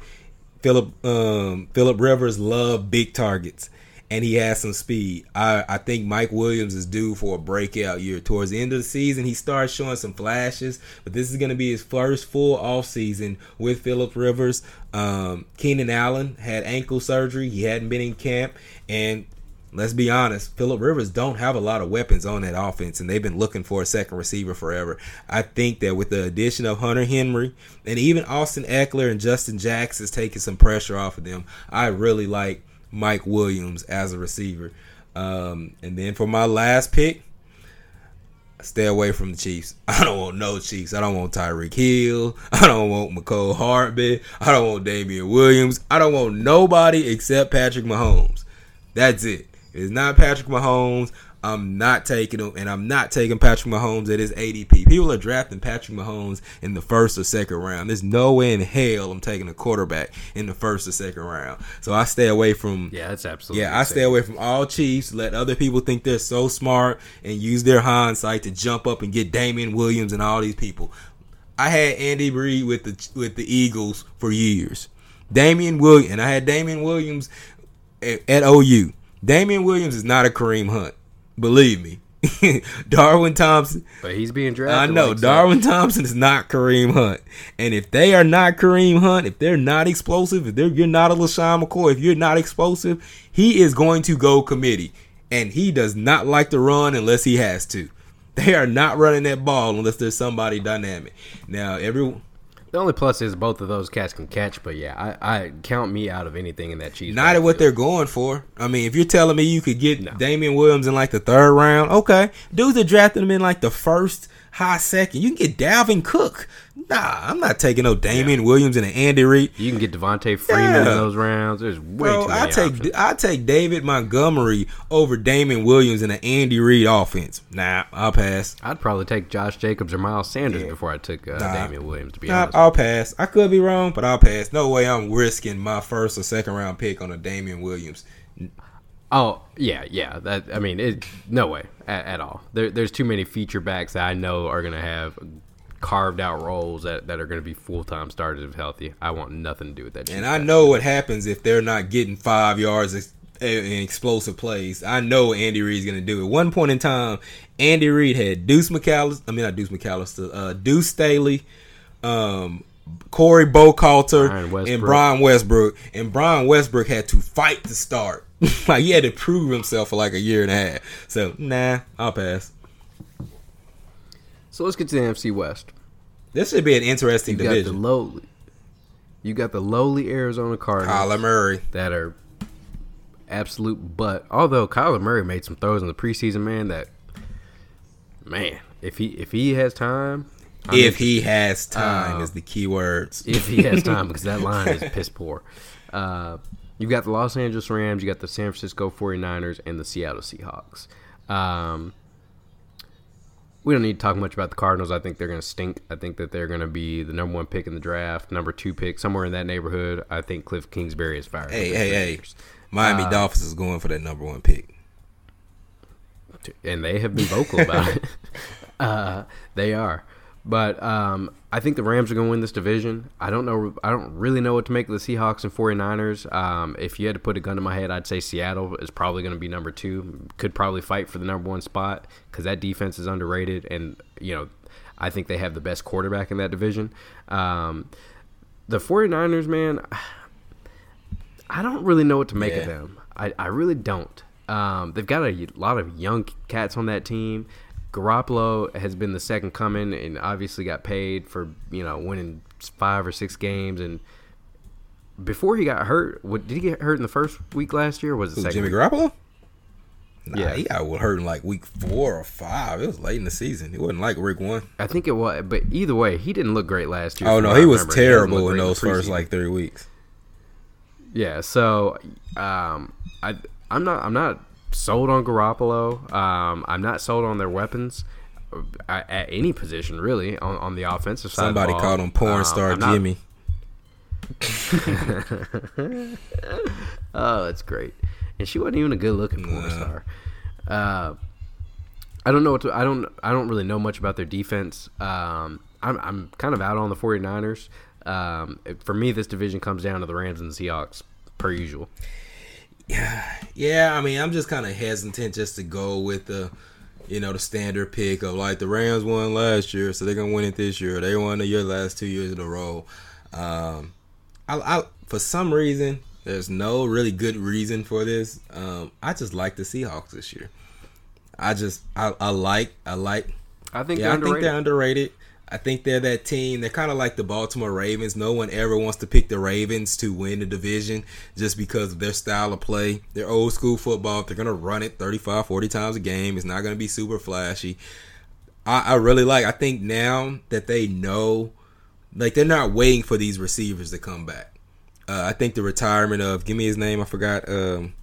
B: Philip um, Philip Rivers love big targets and he has some speed. I, I think Mike Williams is due for a breakout year. Towards the end of the season, he starts showing some flashes, but this is going to be his first full off season with Philip Rivers. Um, Keenan Allen had ankle surgery. He hadn't been in camp, and let's be honest, Philip Rivers don't have a lot of weapons on that offense, and they've been looking for a second receiver forever. I think that with the addition of Hunter Henry and even Austin Ekeler and Justin Jackson is taking some pressure off of them, I really like Mike Williams as a receiver. Um, and then for my last pick, stay away from the Chiefs. [laughs] I don't want no Chiefs. I don't want Tyreek Hill. [laughs] I don't want Mecole Hardman. I don't want Damien Williams. I don't want nobody except Patrick Mahomes. That's it. It's not Patrick Mahomes. I'm not taking him, and I'm not taking Patrick Mahomes at his ADP. People are drafting Patrick Mahomes in the first or second round. There's no way in hell I'm taking a quarterback in the first or second round. So I stay away from.
A: Yeah, that's absolutely.
B: Yeah, I stay away from all Chiefs. Let other people think they're so smart and use their hindsight to jump up and get Damien Williams and all these people. I had Andy Reid with the with the Eagles for years. Damien Williams, and I had Damien Williams at, at OU. Damien Williams is not a Kareem Hunt. Believe me. [laughs] Darwin Thompson.
A: But he's being drafted.
B: I know. Like Darwin so. Thompson is not Kareem Hunt. And if they are not Kareem Hunt, if they're not explosive, if they're you're not a LeSean McCoy, if you're not explosive, he is going to go committee. And he does not like to run unless he has to. They are not running that ball unless there's somebody dynamic. Now, everyone
A: the only plus is both of those cats can catch, but yeah, I, I count me out of anything in that cheese.
B: Not at what they're going for. I mean, if you're telling me you could get no. Damien Williams in like the third round, okay. Dudes are drafting him in like the first, high second. You can get Dalvin Cook. Nah, I'm not taking no Damien yeah. Williams and an Andy Reid.
A: You can get Devonta Freeman yeah. in those rounds. There's way Bro, too many
B: I take
A: options.
B: I take David Montgomery over Damien Williams and an Andy Reid offense. Nah, I'll pass.
A: I'd probably take Josh Jacobs or Miles Sanders yeah. before I took uh, nah. Damien Williams. To be nah, honest,
B: I'll pass. I could be wrong, but I'll pass. No way I'm risking my first or second round pick on a Damien Williams.
A: Oh yeah, yeah. That I mean, it, no way at, at all. There, there's too many feature backs that I know are gonna have carved out roles that, that are going to be full time starters if healthy. I want nothing to do with that.
B: And I know what happens if they're not getting five yards in explosive plays. I know Andy Reid's going to do. At one point in time, Andy Reid had Deuce McAllister. I mean, not Deuce McAllister. Uh, Deuce Staley. Um, Correll Buckhalter and Brian Westbrook, and Brian Westbrook had to fight to start. [laughs] like he had to prove himself for like a year and a half. So nah, I'll pass.
A: So let's get to the NFC West.
B: This should be an interesting
A: you
B: division.
A: Got the lowly, you got the lowly Arizona Cardinals.
B: Kyler Murray.
A: That are absolute butt. Although Kyler Murray made some throws in the preseason, man. That man, if he if he has time,
B: I if he has time uh, is the key words.
A: If he has [laughs] time, because that line is piss poor. Uh, you got the Los Angeles Rams, you got the San Francisco 49ers, and the Seattle Seahawks. Um, we don't need to talk much about the Cardinals. I think they're going to stink. I think that they're going to be the number one pick in the draft, number two pick, somewhere in that neighborhood. I think Kliff Kingsbury is fired.
B: Hey, hey, hey! Miami uh, Dolphins is going for that number one pick,
A: and they have been vocal about [laughs] it. Uh, they are. But um, I think the Rams are going to win this division. I don't know. I don't really know what to make of the Seahawks and 49ers. Um, if you had to put a gun to my head, I'd say Seattle is probably going to be number two. Could probably fight for the number one spot because that defense is underrated. And, you know, I think they have the best quarterback in that division. Um, the 49ers, man, I don't really know what to make yeah. of them. I, I really don't. Um, they've got a lot of young cats on that team. Garoppolo has been the second coming and obviously got paid for you know winning five or six games and before he got hurt, what did he get hurt in the first week last year? was it second
B: Jimmy Garoppolo? Nah, yeah, he got hurt in like week four or five. It was late in the season. It wasn't like week one.
A: I think it was, but either way, he didn't look great last year.
B: Oh no, he was terrible he in those first like three weeks.
A: Yeah, so um, I I'm not I'm not sold on Garoppolo. Um, I'm not sold on their weapons uh, at any position really on, on the offensive side.
B: Somebody called him porn um, star Jimmy. [laughs]
A: oh, that's great. And she wasn't even a good looking porn star. Uh, I don't know what to, I don't I don't really know much about their defense. Um, I'm I'm kind of out on the 49ers. Um, for me, this division comes down to the Rams and the Seahawks, per usual.
B: Yeah, [sighs] yeah. I mean, I'm just kind of hesitant just to go with the, you know, the standard pick of like the Rams won last year, so they're gonna win it this year. They won the year last two years in a row. Um, I, I for some reason, there's no really good reason for this. Um, I just like the Seahawks this year. I just I, I like I like.
A: I think
B: yeah, I think they're underrated. I think they're that team. They're kind of like the Baltimore Ravens. No one ever wants to pick the Ravens to win the division just because of their style of play. They're old school football. If they're going to run it 35, 40 times a game, it's not going to be super flashy. I, I really like, I think now that they know, like, they're not waiting for these receivers to come back. Uh, I think the retirement of, give me his name, I forgot, um,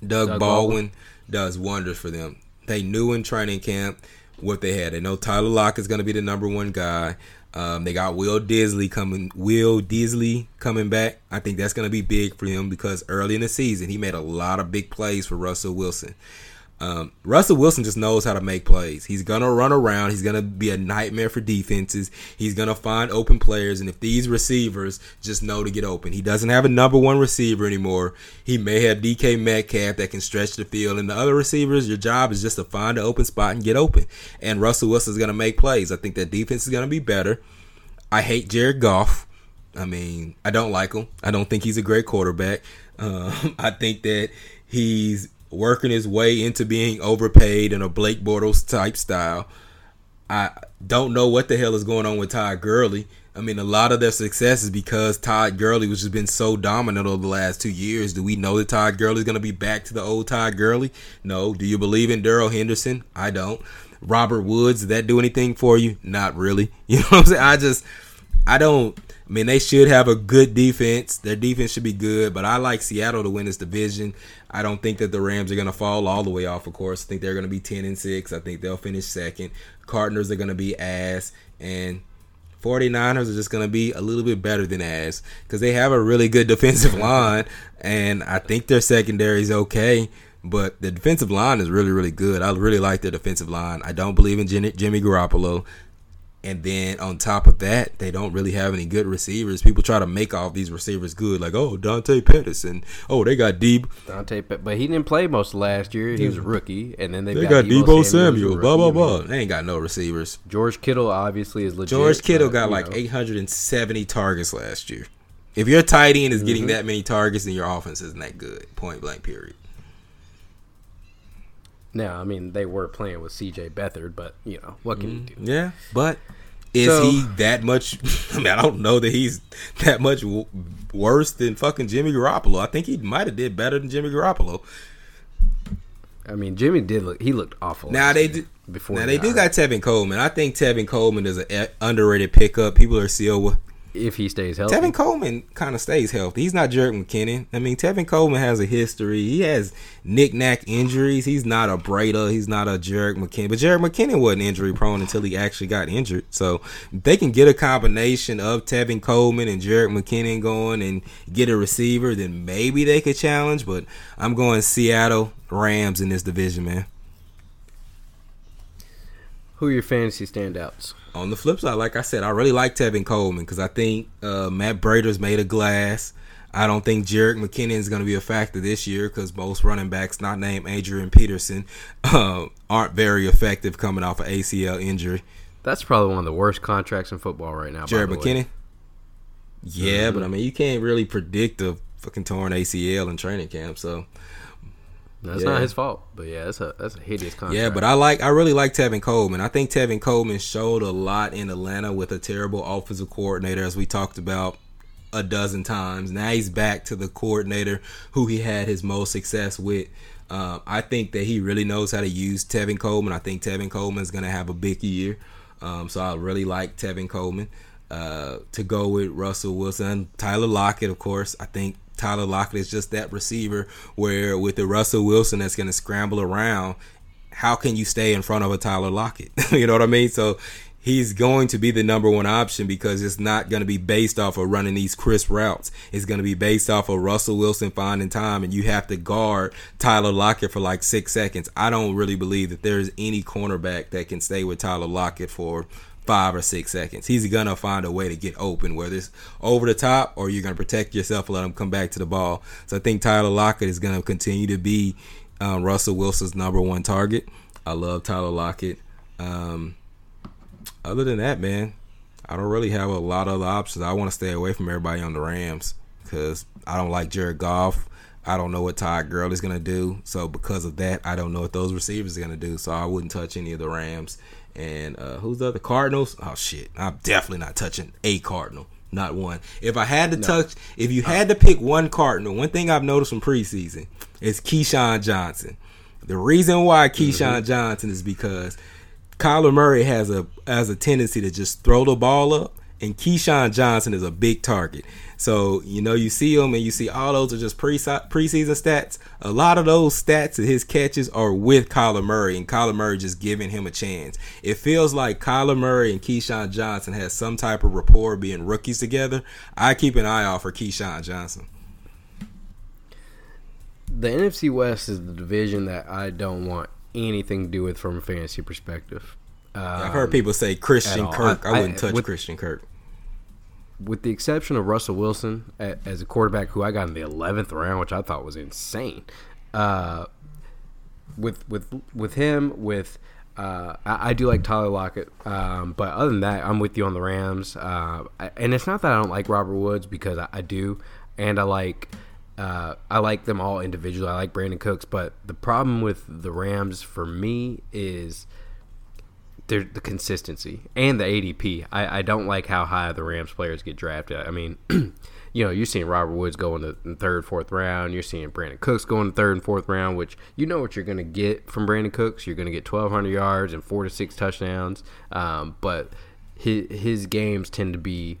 B: Doug, Doug Baldwin, Baldwin does wonders for them. They knew in training camp what they had. They know Tyler Lockett is going to be the number one guy. Um, they got Will Dissly coming. Will Dissly coming back. I think that's going to be big for him because early in the season he made a lot of big plays for Russell Wilson. Um, Russell Wilson just knows how to make plays. He's gonna run around. He's gonna be a nightmare for defenses. He's gonna find open players, and if these receivers just know to get open, he doesn't have a number one receiver anymore. He may have DK Metcalf that can stretch the field, and the other receivers, your job is just to find an open spot and get open. And Russell Wilson's gonna make plays. I think that defense is gonna be better. I hate Jared Goff. I mean, I don't like him. I don't think he's a great quarterback. [laughs] Um, I think that he's working his way into being overpaid in a Blake Bortles type style. I don't know what the hell is going on with Todd Gurley. I mean, a lot of their success is because Todd Gurley was just been so dominant over the last two years. Do we know that Todd Gurley is going to be back to the old Todd Gurley? No. Do you believe in Darrell Henderson? I don't. Robert Woods, did that do anything for you? Not really. [laughs] You know what I'm saying? I just, I don't. I mean, they should have a good defense. Their defense should be good, but I like Seattle to win this division. I don't think that the Rams are going to fall all the way off. Of course, I think they're going to be ten and six. I think they'll finish second. Cardinals are going to be ass, and 49ers are just going to be a little bit better than ass because they have a really good defensive [laughs] line, and I think their secondary is okay. But the defensive line is really, really good. I really like their defensive line. I don't believe in Jimmy Garoppolo. And then on top of that, they don't really have any good receivers. People try to make all these receivers good, like oh Dante Pettis and oh they got deep
A: Dante, but he didn't play most last year. He was a rookie, and then
B: they got, got Deebo, Samuel. Blah blah blah. They ain't got no receivers.
A: George Kittle obviously is legit.
B: George Kittle got like know. 870 targets last year. If your tight end is getting mm-hmm. that many targets, then your offense isn't that good. Point blank. Period.
A: Now, I mean, they were playing with C.J. Beathard, but you know what can mm, you
B: do? Yeah, but is so, he that much? [laughs] I mean, I don't know that he's that much w- worse than fucking Jimmy Garoppolo. I think he might have did better than Jimmy Garoppolo.
A: I mean, Jimmy did look. He looked awful.
B: Now they do. Before now they do got Tevin Coleman. I think Tevin Coleman is an underrated pickup. People are still
A: if he stays healthy.
B: Tevin Coleman kind of stays healthy. He's not Jerick McKinnon. I mean, Tevin Coleman has a history. He has knick-knack injuries. He's not a Breida. He's not a Jerick McKinnon. But Jerick McKinnon wasn't injury prone until he actually got injured. So they can get a combination of Tevin Coleman and Jerick McKinnon going and get a receiver, then maybe they could challenge. But I'm going Seattle Rams in this division, man.
A: Who are your fantasy standouts?
B: On the flip side, like I said, I really like Tevin Coleman because I think uh, Matt Breida's made of glass. I don't think Jerick McKinnon is going to be a factor this year because most running backs not named Adrian Peterson uh, aren't very effective coming off an ACL injury.
A: That's probably one of the worst contracts in football right now.
B: Jerick McKinnon. Yeah, mm-hmm. but I mean, you can't really predict a fucking torn ACL in training camp. So
A: that's yeah. not his fault, but yeah, that's a that's a hideous contract.
B: Yeah, but I like I really like Tevin Coleman. I think Tevin Coleman showed a lot in Atlanta with a terrible offensive coordinator, as we talked about a dozen times. Now he's back to the coordinator who he had his most success with. Uh, I think that he really knows how to use Tevin Coleman. I think Tevin Coleman is going to have a big year. Um, so I really like Tevin Coleman. Uh, to go with Russell Wilson, Tyler Lockett, of course. I think Tyler Lockett is just that receiver where with the Russell Wilson that's going to scramble around, how can you stay in front of a Tyler Lockett? [laughs] you know what I mean? So he's going to be the number one option because it's not going to be based off of running these crisp routes. It's going to be based off of Russell Wilson finding time, and you have to guard Tyler Lockett for like six seconds. I don't really believe that there's any cornerback that can stay with Tyler Lockett for five or six seconds. He's gonna find a way to get open, whether it's over the top or you're gonna protect yourself and let him come back to the ball. So I think Tyler Lockett is gonna continue to be um, Russell Wilson's number one target. I love Tyler Lockett. Um, other than that, man, I don't really have a lot of options. I want to stay away from everybody on the Rams because I don't like Jared Goff. I don't know what Todd Gurley is gonna do. So because of that, I don't know what those receivers are gonna do. So I wouldn't touch any of the Rams. And uh, who's the other Cardinals? Oh shit, I'm definitely not touching a Cardinal. Not one. If I had to no. touch, if you had to pick one Cardinal, one thing I've noticed from preseason is KeeSean Johnson. The reason why KeeSean mm-hmm. Johnson is because Kyler Murray has a has a tendency to just throw the ball up, and KeeSean Johnson is a big target. So you know you see him and you see all those are just pre preseason stats. A lot of those stats and his catches are with Kyler Murray, and Kyler Murray just giving him a chance. It feels like Kyler Murray and KeeSean Johnson has some type of rapport being rookies together. I keep an eye out for Keyshawn Johnson.
A: The NFC West is the division that I don't want anything to do with from a fantasy perspective.
B: Um, I've heard people say Christian Kirk. I, I wouldn't touch with, Christian Kirk
A: with the exception of Russell Wilson as a quarterback who I got in the eleventh round, which I thought was insane. Uh, with with with him, with uh, I, I, do like Tyler Lockett, um, but other than that, I'm with you on the Rams. Uh, and it's not that I don't like Robert Woods because I, I do, and I like uh, I like them all individually. I like Brandin Cooks, but the problem with the Rams for me is the consistency and the ADP. I, I don't like how high the Rams players get drafted. I mean, [clears throat] you know, you're seeing Robert Woods go in the third, fourth round. You're seeing Brandin Cooks go in the third and fourth round, which you know what you're going to get from Brandin Cooks. You're going to get 1,200 yards and four to six touchdowns. Um, but his, his games tend to be,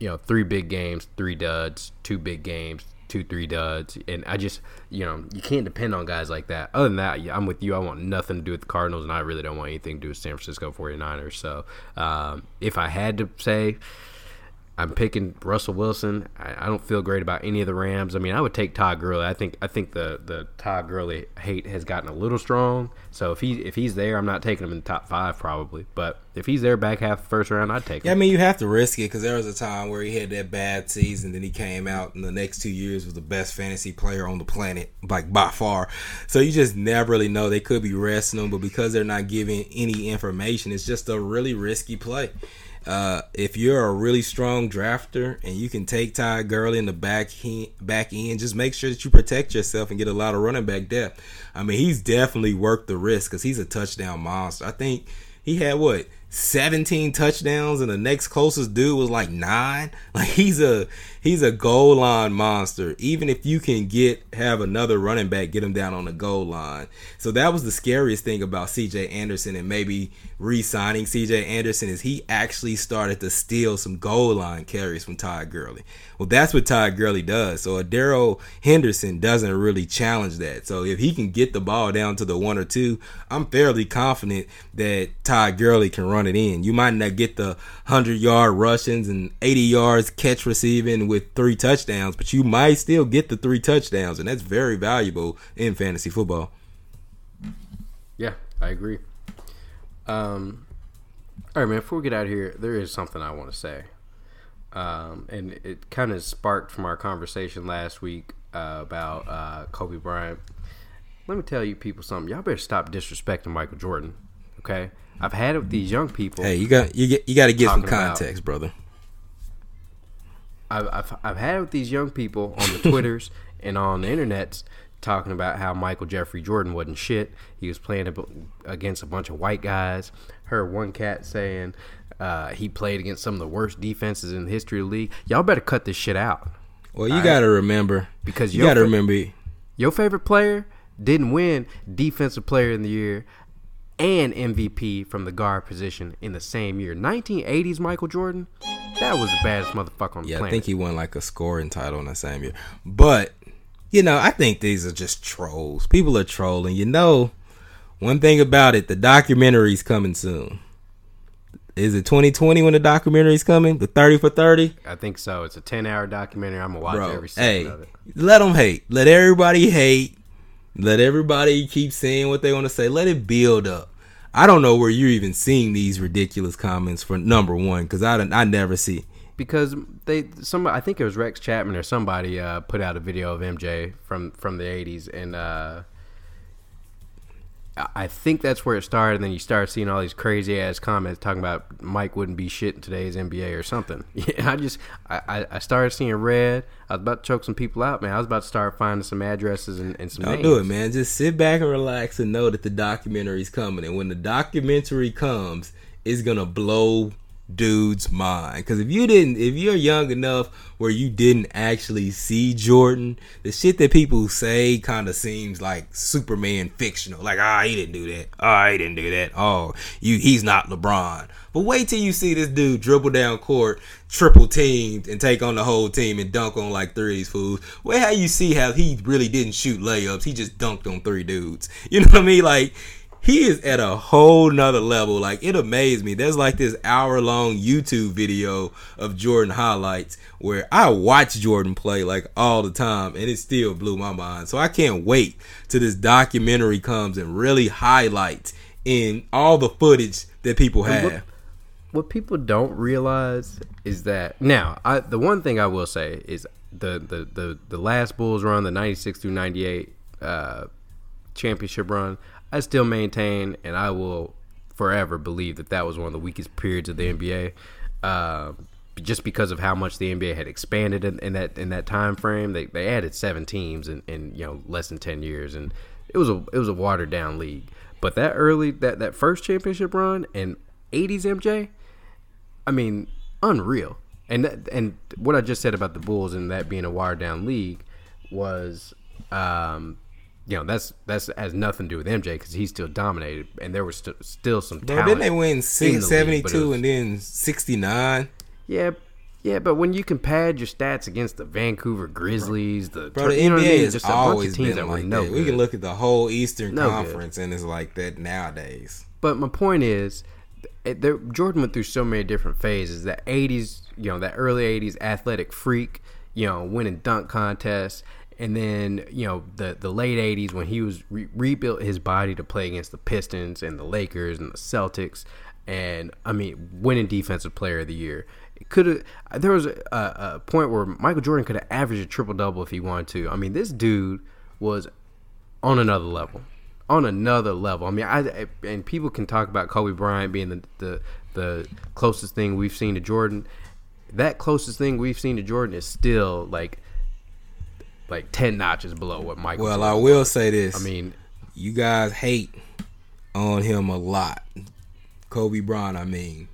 A: you know, three big games, three duds, two big games, two, three duds. And I just, you know, you can't depend on guys like that. Other than that, I'm with you. I want nothing to do with the Cardinals, and I really don't want anything to do with San Francisco 49ers. So um, if I had to say, I'm picking Russell Wilson. I, I, don't feel great about any of the Rams. I mean, I would take Todd Gurley. I think I think the the Todd Gurley hate has gotten a little strong. So if he if he's there, I'm not taking him in the top five probably. But if he's there back half the first round, I'd take him.
B: Yeah, I mean, you have to risk it because there was a time where he had that bad season, then he came out in the next two years was the best fantasy player on the planet, like by far. So you just never really know. They could be resting him, but because they're not giving any information, it's just a really risky play. Uh, if you're a really strong drafter and you can take Todd Gurley in the back back end, just make sure that you protect yourself and get a lot of running back depth. I mean, he's definitely worked the risk because he's a touchdown monster. I think he had what 17 touchdowns and the next closest dude was like 9 [laughs] like he's a he's a goal line monster even if you can get have another running back get him down on the goal line so that was the scariest thing about CJ Anderson and maybe re-signing CJ Anderson is he actually started to steal some goal line carries from Todd Gurley well that's what Todd Gurley does so Darrell Henderson doesn't really challenge that so if he can get the ball down to the one or two I'm fairly confident that Todd Gurley can run it in. You might not get the 100 yard rushings and 80 yards catch receiving with three touchdowns, but you might still get the three touchdowns, and that's very valuable in fantasy football.
A: Yeah, I agree. Um, all right, man. Before we get out of here, there is something I want to say, um, and it kind of sparked from our conversation last week uh, about uh, Kobe Bryant. Let me tell you people something. Y'all better stop disrespecting Michael Jordan. Okay, I've had it with these young people.
B: Hey, you got you get you got to get some
A: Talking about-
B: context, brother.
A: I've, I've, I've had it with these young people on the [laughs] Twitters and on the internets talking about how Michael Jeffrey Jordan wasn't shit. He was playing against a bunch of white guys. Heard one cat saying uh, he played against some of the worst defenses in the history of the league. Y'all better cut this shit out.
B: Well, you got to remember
A: Because
B: you got to
A: fa-
B: remember
A: Your favorite player didn't win Defensive Player in the Year and MVP from the guard position in the same year. 1980s Michael Jordan, that was the baddest motherfucker on the
B: Yeah,
A: planet.
B: I think he won like a scoring title in the same year. But you know, I think these are just trolls. People are trolling. You know, one thing about it, the documentary's coming soon. Is it 2020 when the documentary's coming? The 30 for 30?
A: I think so. It's a 10 hour documentary. I'm going to watch
B: Bro,
A: every second
B: hey,
A: of it.
B: let them hate. Let everybody hate. Let everybody keep saying what they want to say. Let it build up. I don't know where you're even seeing these ridiculous comments for number one because I, don't- I never see.
A: Because they some I think it was Rex Chapman or somebody uh, put out a video of MJ from from the '80s, and uh, I- think that's where it started. And then you start seeing all these crazy ass comments talking about Mike wouldn't be shit in today's NBA or something. [laughs] Yeah, I just I, I- I started seeing red. I was about to choke some people out, man. I was about to start finding some addresses and, and some
B: Don't
A: names.
B: do it, man. Just sit back and relax and know that the documentary's coming. And when the documentary comes, it's gonna blow dude's mind. Because if you didn't, if you're young enough where you didn't actually see Jordan, the shit that people say kind of seems like Superman fictional. Like, ah, he didn't do that. Ah, he didn't do that. Oh, you, he's not LeBron. But wait till you see this dude dribble down court, triple teamed, and take on the whole team and dunk on like three of fools. Wait how you see how he really didn't shoot layups. He just dunked on three dudes. You know what I mean? Like he is at a whole nother level. Like it amazed me. There's like this hour long YouTube video of Jordan highlights where I watch Jordan play like all the time and it still blew my mind. So I can't wait till this documentary comes and really highlights in all the footage that people
A: And what-
B: have.
A: what people don't realize is that now I, the one thing I will say is the the the, the last Bulls run, the '96 through '98 uh, championship run. I still maintain, and I will forever believe that that was one of the weakest periods of the NBA. Uh, just because of how much the NBA had expanded in, in that in that time frame, they, they added seven teams in, in you know less than ten years, and it was a it was a watered down league. But that early that that first championship run and '80s MJ, I mean, unreal. And that, and what I just said about the Bulls and that being a watered down league was, um, you know, that's that's has nothing to do with MJ because he still dominated, and there was st- still some talent.
B: didn't they win
A: in the
B: six,
A: league,
B: 72
A: but it was-
B: and then 69?
A: Yeah, yeah, but when you can pad your stats against the Vancouver Grizzlies, the
B: Bro, the
A: you know
B: NBA
A: I mean?
B: has
A: Just
B: always
A: teams
B: been
A: that
B: like
A: no
B: that. We can look at the whole Eastern
A: No good.
B: Conference and it's like that nowadays.
A: But my point is, eh, there, Jordan went through so many different phases. That '80s, you know, that early '80s athletic freak, you know, winning dunk contests, and then you know the the late '80s when he was re- rebuilt his body to play against the Pistons and the Lakers and the Celtics, and I mean, winning Defensive Player of the Year. Could have. There was a, a point where Michael Jordan could have averaged a triple double if he wanted to. I mean, this dude was on another level. On another level. I mean, I, and people can talk about Kobe Bryant being the, the the closest thing we've seen to Jordan. That closest thing we've seen to Jordan is still like like ten notches below what Michael.
B: Well,
A: Jordan
B: I will say this.
A: I mean,
B: you guys hate on him a lot. Kobe Bryant, I mean.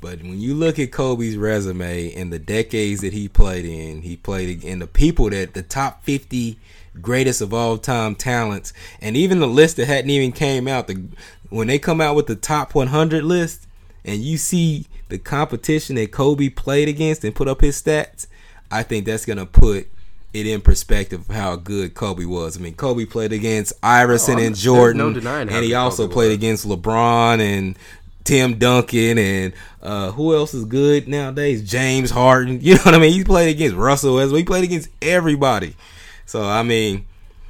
B: But when you look at Kobe's resume and the decades that he played in, he played in the people that the top 50 greatest of all time talents, and even the list that hadn't even came out, the when they come out with the top 100 list, and you see the competition that Kobe played against and put up his stats, I think that's gonna put it in perspective of how good Kobe was. I mean, Kobe played against Iverson
A: Oh,
B: and Jordan,
A: no denying
B: and he also
A: Kobe
B: played
A: was.
B: against LeBron and Tim Duncan and uh, who else is good nowadays? James Harden. [laughs] You know what I mean? He played against Russell as well. He played against everybody. So I mean,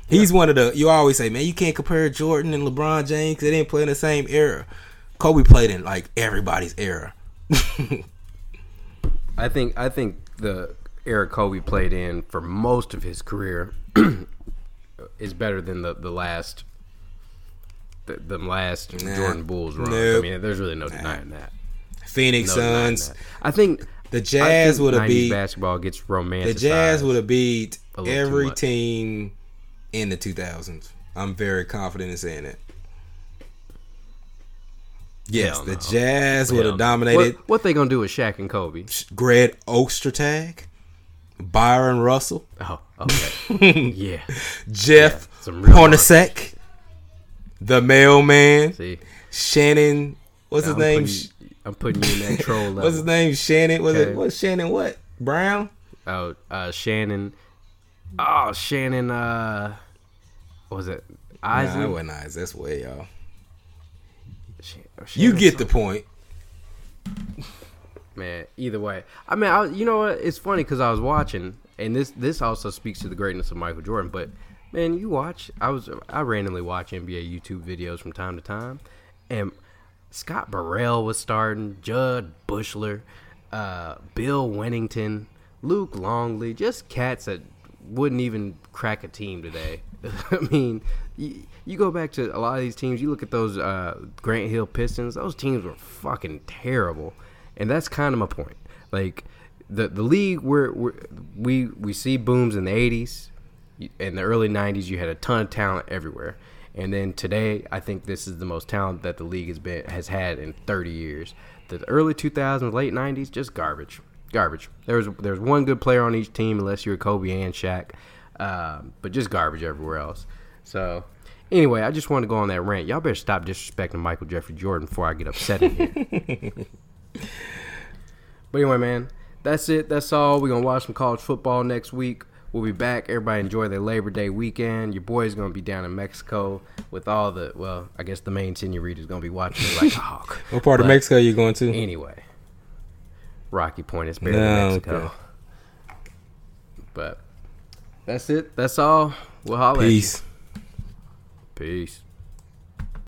B: he's one of the. You always say, man, you can't compare Jordan and LeBron James. they didn't play in the same era. Kobe played in like everybody's era. [laughs]
A: I think I think the era Kobe played in for most of his career [clears throat] is better than the the last the, the last
B: Nah.
A: Jordan Bulls run. I mean, there's really no denying that.
B: Phoenix
A: No
B: Suns.
A: I think
B: The Jazz would have beat
A: basketball gets
B: the. Jazz would have beat
A: a little too
B: every team in the 2000s. I'm very confident in saying that. Yes, the. Jazz would have dominated.
A: What, what they gonna do with Shaq and Kobe?
B: Greg Ostertag, Bryon Russell,
A: Oh, okay. [laughs] yeah.
B: Jeff
A: Yeah,
B: Hornacek, the mailman,
A: See,
B: Shannon. What's his
A: I'm
B: name?
A: Putting, I'm putting you in that [laughs] troll level.
B: What's his name? Shannon. Was
A: Okay.
B: it what? Shannon what? Brown.
A: Oh, uh, Shannon. Oh, Shannon. Uh, what was it
B: Nah,
A: Isley?
B: that wasn't Isaac. That's way y'all.
A: Shan-
B: You get the point. [laughs]
A: man. Either way, I mean, I, you know what? It's funny because I was watching, and this this also speaks to the greatness of Michael Jordan. But man, you watch. I was I randomly watch NBA YouTube videos from time to time, and Scott Burrell was starting, Jud Buechler, uh, Bill Wennington, Luke Longley, just cats that wouldn't even crack a team today. [laughs] I mean, you, you go back to a lot of these teams. You look at those uh, Grant Hill Pistons; those teams were fucking terrible, and that's kind of my point. Like the the league where we we see booms in the '80s, in the early '90s. You had a ton of talent everywhere, and then today, I think this is the most talent that the league has been has had in 30 years. The early 2000s, late '90s, just garbage, garbage. There was there's one good player on each team, unless you're Kobe and Shaq, um, but just garbage everywhere else. So. Anyway, I just want to go on that rant. Y'all better stop disrespecting Michael Jeffrey Jordan before I get upset in here. [laughs] But anyway, man, that's it. That's all. We're gonna watch some college football next week. We'll be back. Everybody enjoy their Labor Day weekend. Your boy's gonna be down in Mexico with all the well, I guess the main senorita's gonna be watching it like a hawk. [laughs]
B: What part of
A: But
B: Mexico you going to?
A: Anyway, Rocky Point is barely
B: No,
A: Mexico.
B: okay.
A: But that's it. That's all. We'll holler.
B: Peace.
A: Peace.